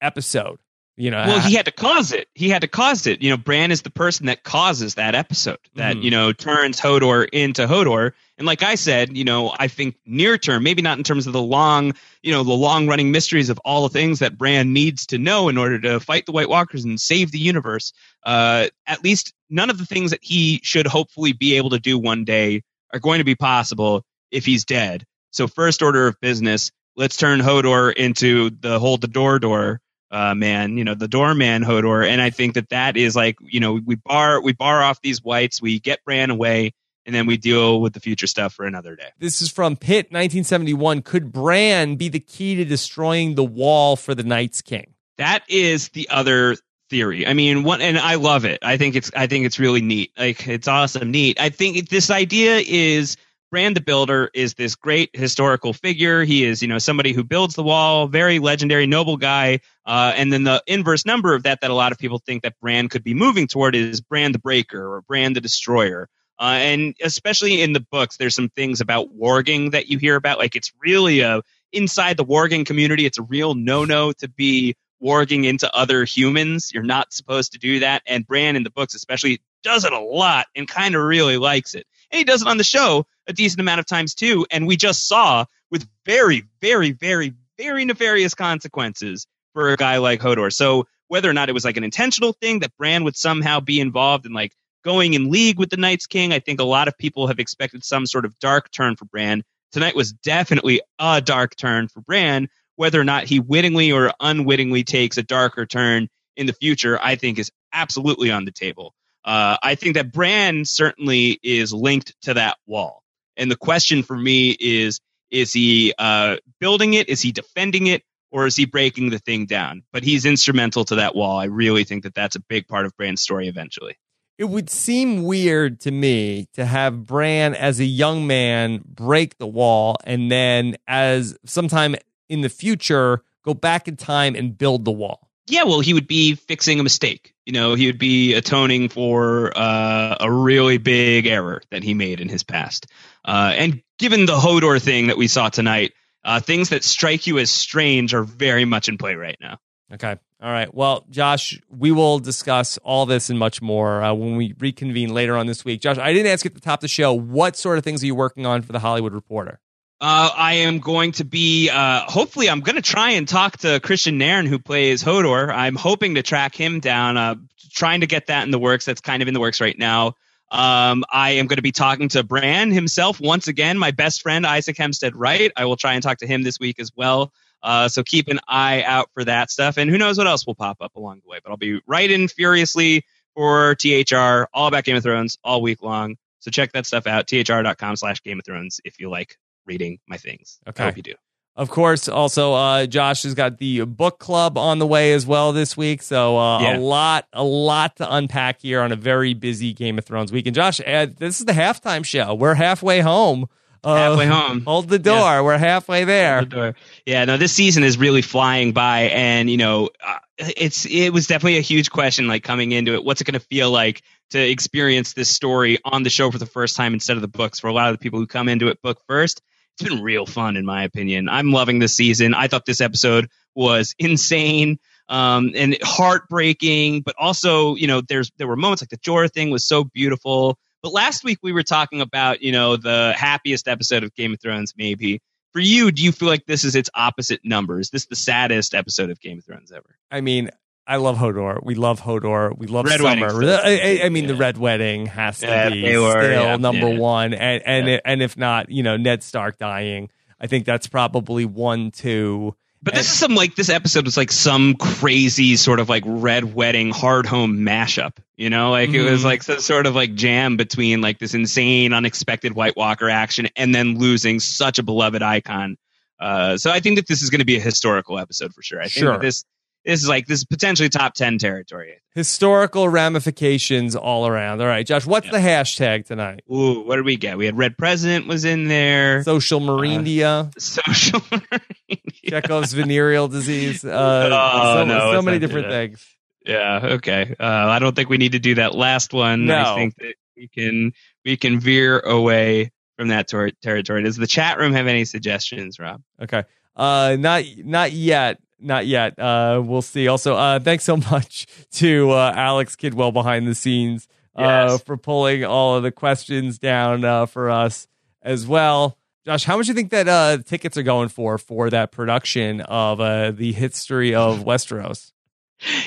episode you know well he had to cause it. He had to cause it. You know bran is the person that causes that episode that mm. you know turns hodor into hodor. And like i said you know i think near term maybe not in terms of the long you know the long running mysteries of all the things that bran needs to know in order to fight the white walkers and save the universe uh at least none of the things that he should hopefully be able to do one day are going to be possible if he's dead. So first order of business let's turn hodor into the hold the door door uh, man, you know, the doorman Hodor. And I think that that is like, you know, we bar we bar off these whites, we get Bran away, and then we deal with the future stuff for another day. This is from Pitt, 1971. Could Bran be the key to destroying the wall for the Night's King? That is the other theory. I mean, one, and I love it. I think it's I think it's really neat. Like it's awesome, neat. I think this idea is Bran the Builder is this great historical figure. He is, you know, somebody who builds the wall, very legendary, noble guy. Uh, and then the inverse number of that, that a lot of people think that Bran could be moving toward is Bran the Breaker or Bran the Destroyer. Uh, and especially in the books, there's some things about warging that you hear about. Like it's really a inside the warging community, it's a real no-no to be warging into other humans. You're not supposed to do that. And Bran in the books, especially, does it a lot and kind of really likes it. And he does it on the show a decent amount of times too. And we just saw with very, very, very, very nefarious consequences for a guy like Hodor. So whether or not it was like an intentional thing that Bran would somehow be involved in like going in league with the Night's King, I think a lot of people have expected some sort of dark turn for Bran. Tonight was definitely a dark turn for Bran. Whether or not he wittingly or unwittingly takes a darker turn in the future, I think is absolutely on the table. Uh, I think that Bran certainly is linked to that wall. And the question for me is is he uh, building it? Is he defending it? Or is he breaking the thing down? But he's instrumental to that wall. I really think that that's a big part of Bran's story eventually. It would seem weird to me to have Bran as a young man break the wall and then as sometime in the future go back in time and build the wall. Yeah, well, he would be fixing a mistake. You know, he would be atoning for uh, a really big error that he made in his past. Uh, and given the Hodor thing that we saw tonight, uh, things that strike you as strange are very much in play right now. Okay. All right. Well, Josh, we will discuss all this and much more uh, when we reconvene later on this week. Josh, I didn't ask at the top of the show what sort of things are you working on for the Hollywood Reporter? Uh, I am going to be, uh, hopefully, I'm going to try and talk to Kristian Nairn, who plays Hodor. I'm hoping to track him down, uh, trying to get that in the works. That's kind of in the works right now. Um, I am going to be talking to Bran himself once again, my best friend Isaac Hempstead Wright. I will try and talk to him this week as well. Uh, so keep an eye out for that stuff, and who knows what else will pop up along the way. But I'll be writing furiously for THR, all about Game of Thrones, all week long. So check that stuff out, thr.com/slash Game of Thrones, if you like reading my things. Okay, I hope you do. Of course, also uh, Josh has got the book club on the way as well this week. So uh, yeah. a lot, a lot to unpack here on a very busy Game of Thrones week. And Josh, uh, this is the halftime show. We're halfway home. Uh, halfway home. Hold the door. Yeah. We're halfway there. The yeah, no, this season is really flying by, and you know, uh, it's it was definitely a huge question. Like coming into it, what's it going to feel like to experience this story on the show for the first time instead of the books? For a lot of the people who come into it book first, it's been real fun in my opinion. I'm loving this season. I thought this episode was insane um, and heartbreaking, but also, you know, there's there were moments like the Jorah thing was so beautiful. But last week we were talking about, you know, the happiest episode of Game of Thrones, maybe. For you, do you feel like this is its opposite number? Is this the saddest episode of Game of Thrones ever? I mean, I love Hodor. We love Hodor. We love Red Summer. I, I, mean, yeah. the Red Wedding has to yeah, be were, still yeah, number one, and and it, and if not, you know, Ned Stark dying. I think that's probably one, two. But this is some like this episode was like some crazy sort of like Red Wedding Hardhome mashup. You know, like mm-hmm. it was mm-hmm. like some sort of like jam between like this insane, unexpected White Walker action and then losing such a beloved icon. Uh, so I think that this is going to be a historical episode for sure. I think sure. this this is like this is potentially top ten territory. Historical ramifications all around. All right, Josh, what's Yeah. the hashtag tonight? Ooh, what did we get? We had Red President was in there. Social Marindia, Social. Chekhov's venereal disease. Uh, Oh, so, no, so many different things. Yeah. Okay. Uh, I don't think we need to do that last one. No. I think that we can we can veer away from that tor- territory. Does the chat room have any suggestions, Rob? Okay. Uh, not not yet. Not yet. Uh, we'll see. Also, uh, thanks so much to uh, Alex Kidwell behind the scenes uh, Yes. for pulling all of the questions down uh, for us as well. Josh, how much do you think that uh, tickets are going for for that production of uh, the history of Westeros?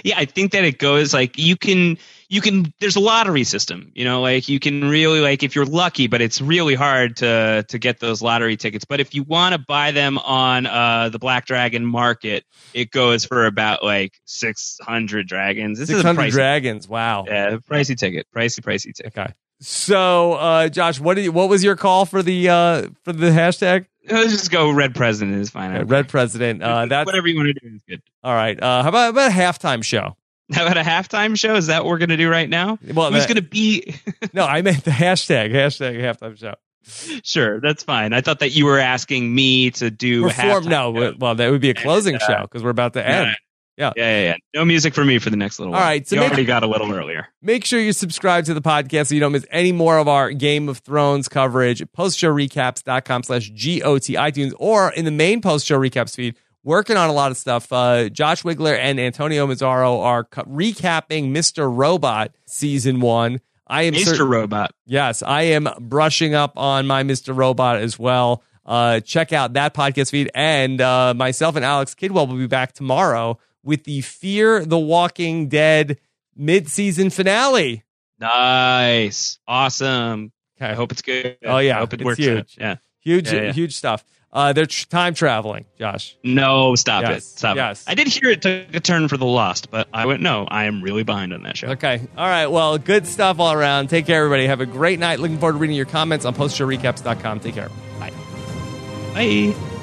Yeah, I think that it goes like you can you can there's a lottery system, you know, like you can really like if you're lucky, but it's really hard to to get those lottery tickets. But if you want to buy them on uh the Black Dragon market, it goes for about like 600 dragons. This Six is a pricey, dragons. Wow. yeah, pricey ticket, pricey pricey ticket. Okay. So, uh, Josh, what did you, what was your call for the uh, for the hashtag? Let's just go red president is fine. Red President. Uh, that's whatever you want to do is good. all right. Uh, how about, how about a halftime show? How about a halftime show? Is that what we're gonna do right now? Well, Who's that- gonna be? no, I meant the hashtag hashtag halftime show. sure, that's fine. I thought that you were asking me to do Perform no, show. well that would be a closing uh, show because we're about to end. Yeah. Yeah. yeah, yeah, yeah. No music for me for the next little All while. right, so you maybe- already got a little earlier. Make sure you subscribe to the podcast so you don't miss any more of our Game of Thrones coverage. Postshowrecaps.com slash GOT iTunes or in the main post show recaps feed. Working on a lot of stuff. Uh, Josh Wigler and Antonio Mazzaro are recapping Mr. Robot season one. I am Mr. cer- Robot. Yes, I am brushing up on my Mr. Robot as well. Uh, check out that podcast feed. And uh, myself and Alex Kidwell will be back tomorrow with the Fear the Walking Dead mid-season finale. Nice. Awesome. Okay. I hope it's good. Oh, yeah, I hope it it's works huge. out. Yeah. Huge, Yeah, yeah. huge stuff. Uh, they're tr- time traveling, Josh. No, stop Yes, it. Stop yes. it. I did hear it took a turn for the lost, but I went, no, I am really behind on that show. Okay. All right. Well, good stuff all around. Take care, everybody. Have a great night. Looking forward to reading your comments on postshowrecaps.com. Take care. Bye. Bye.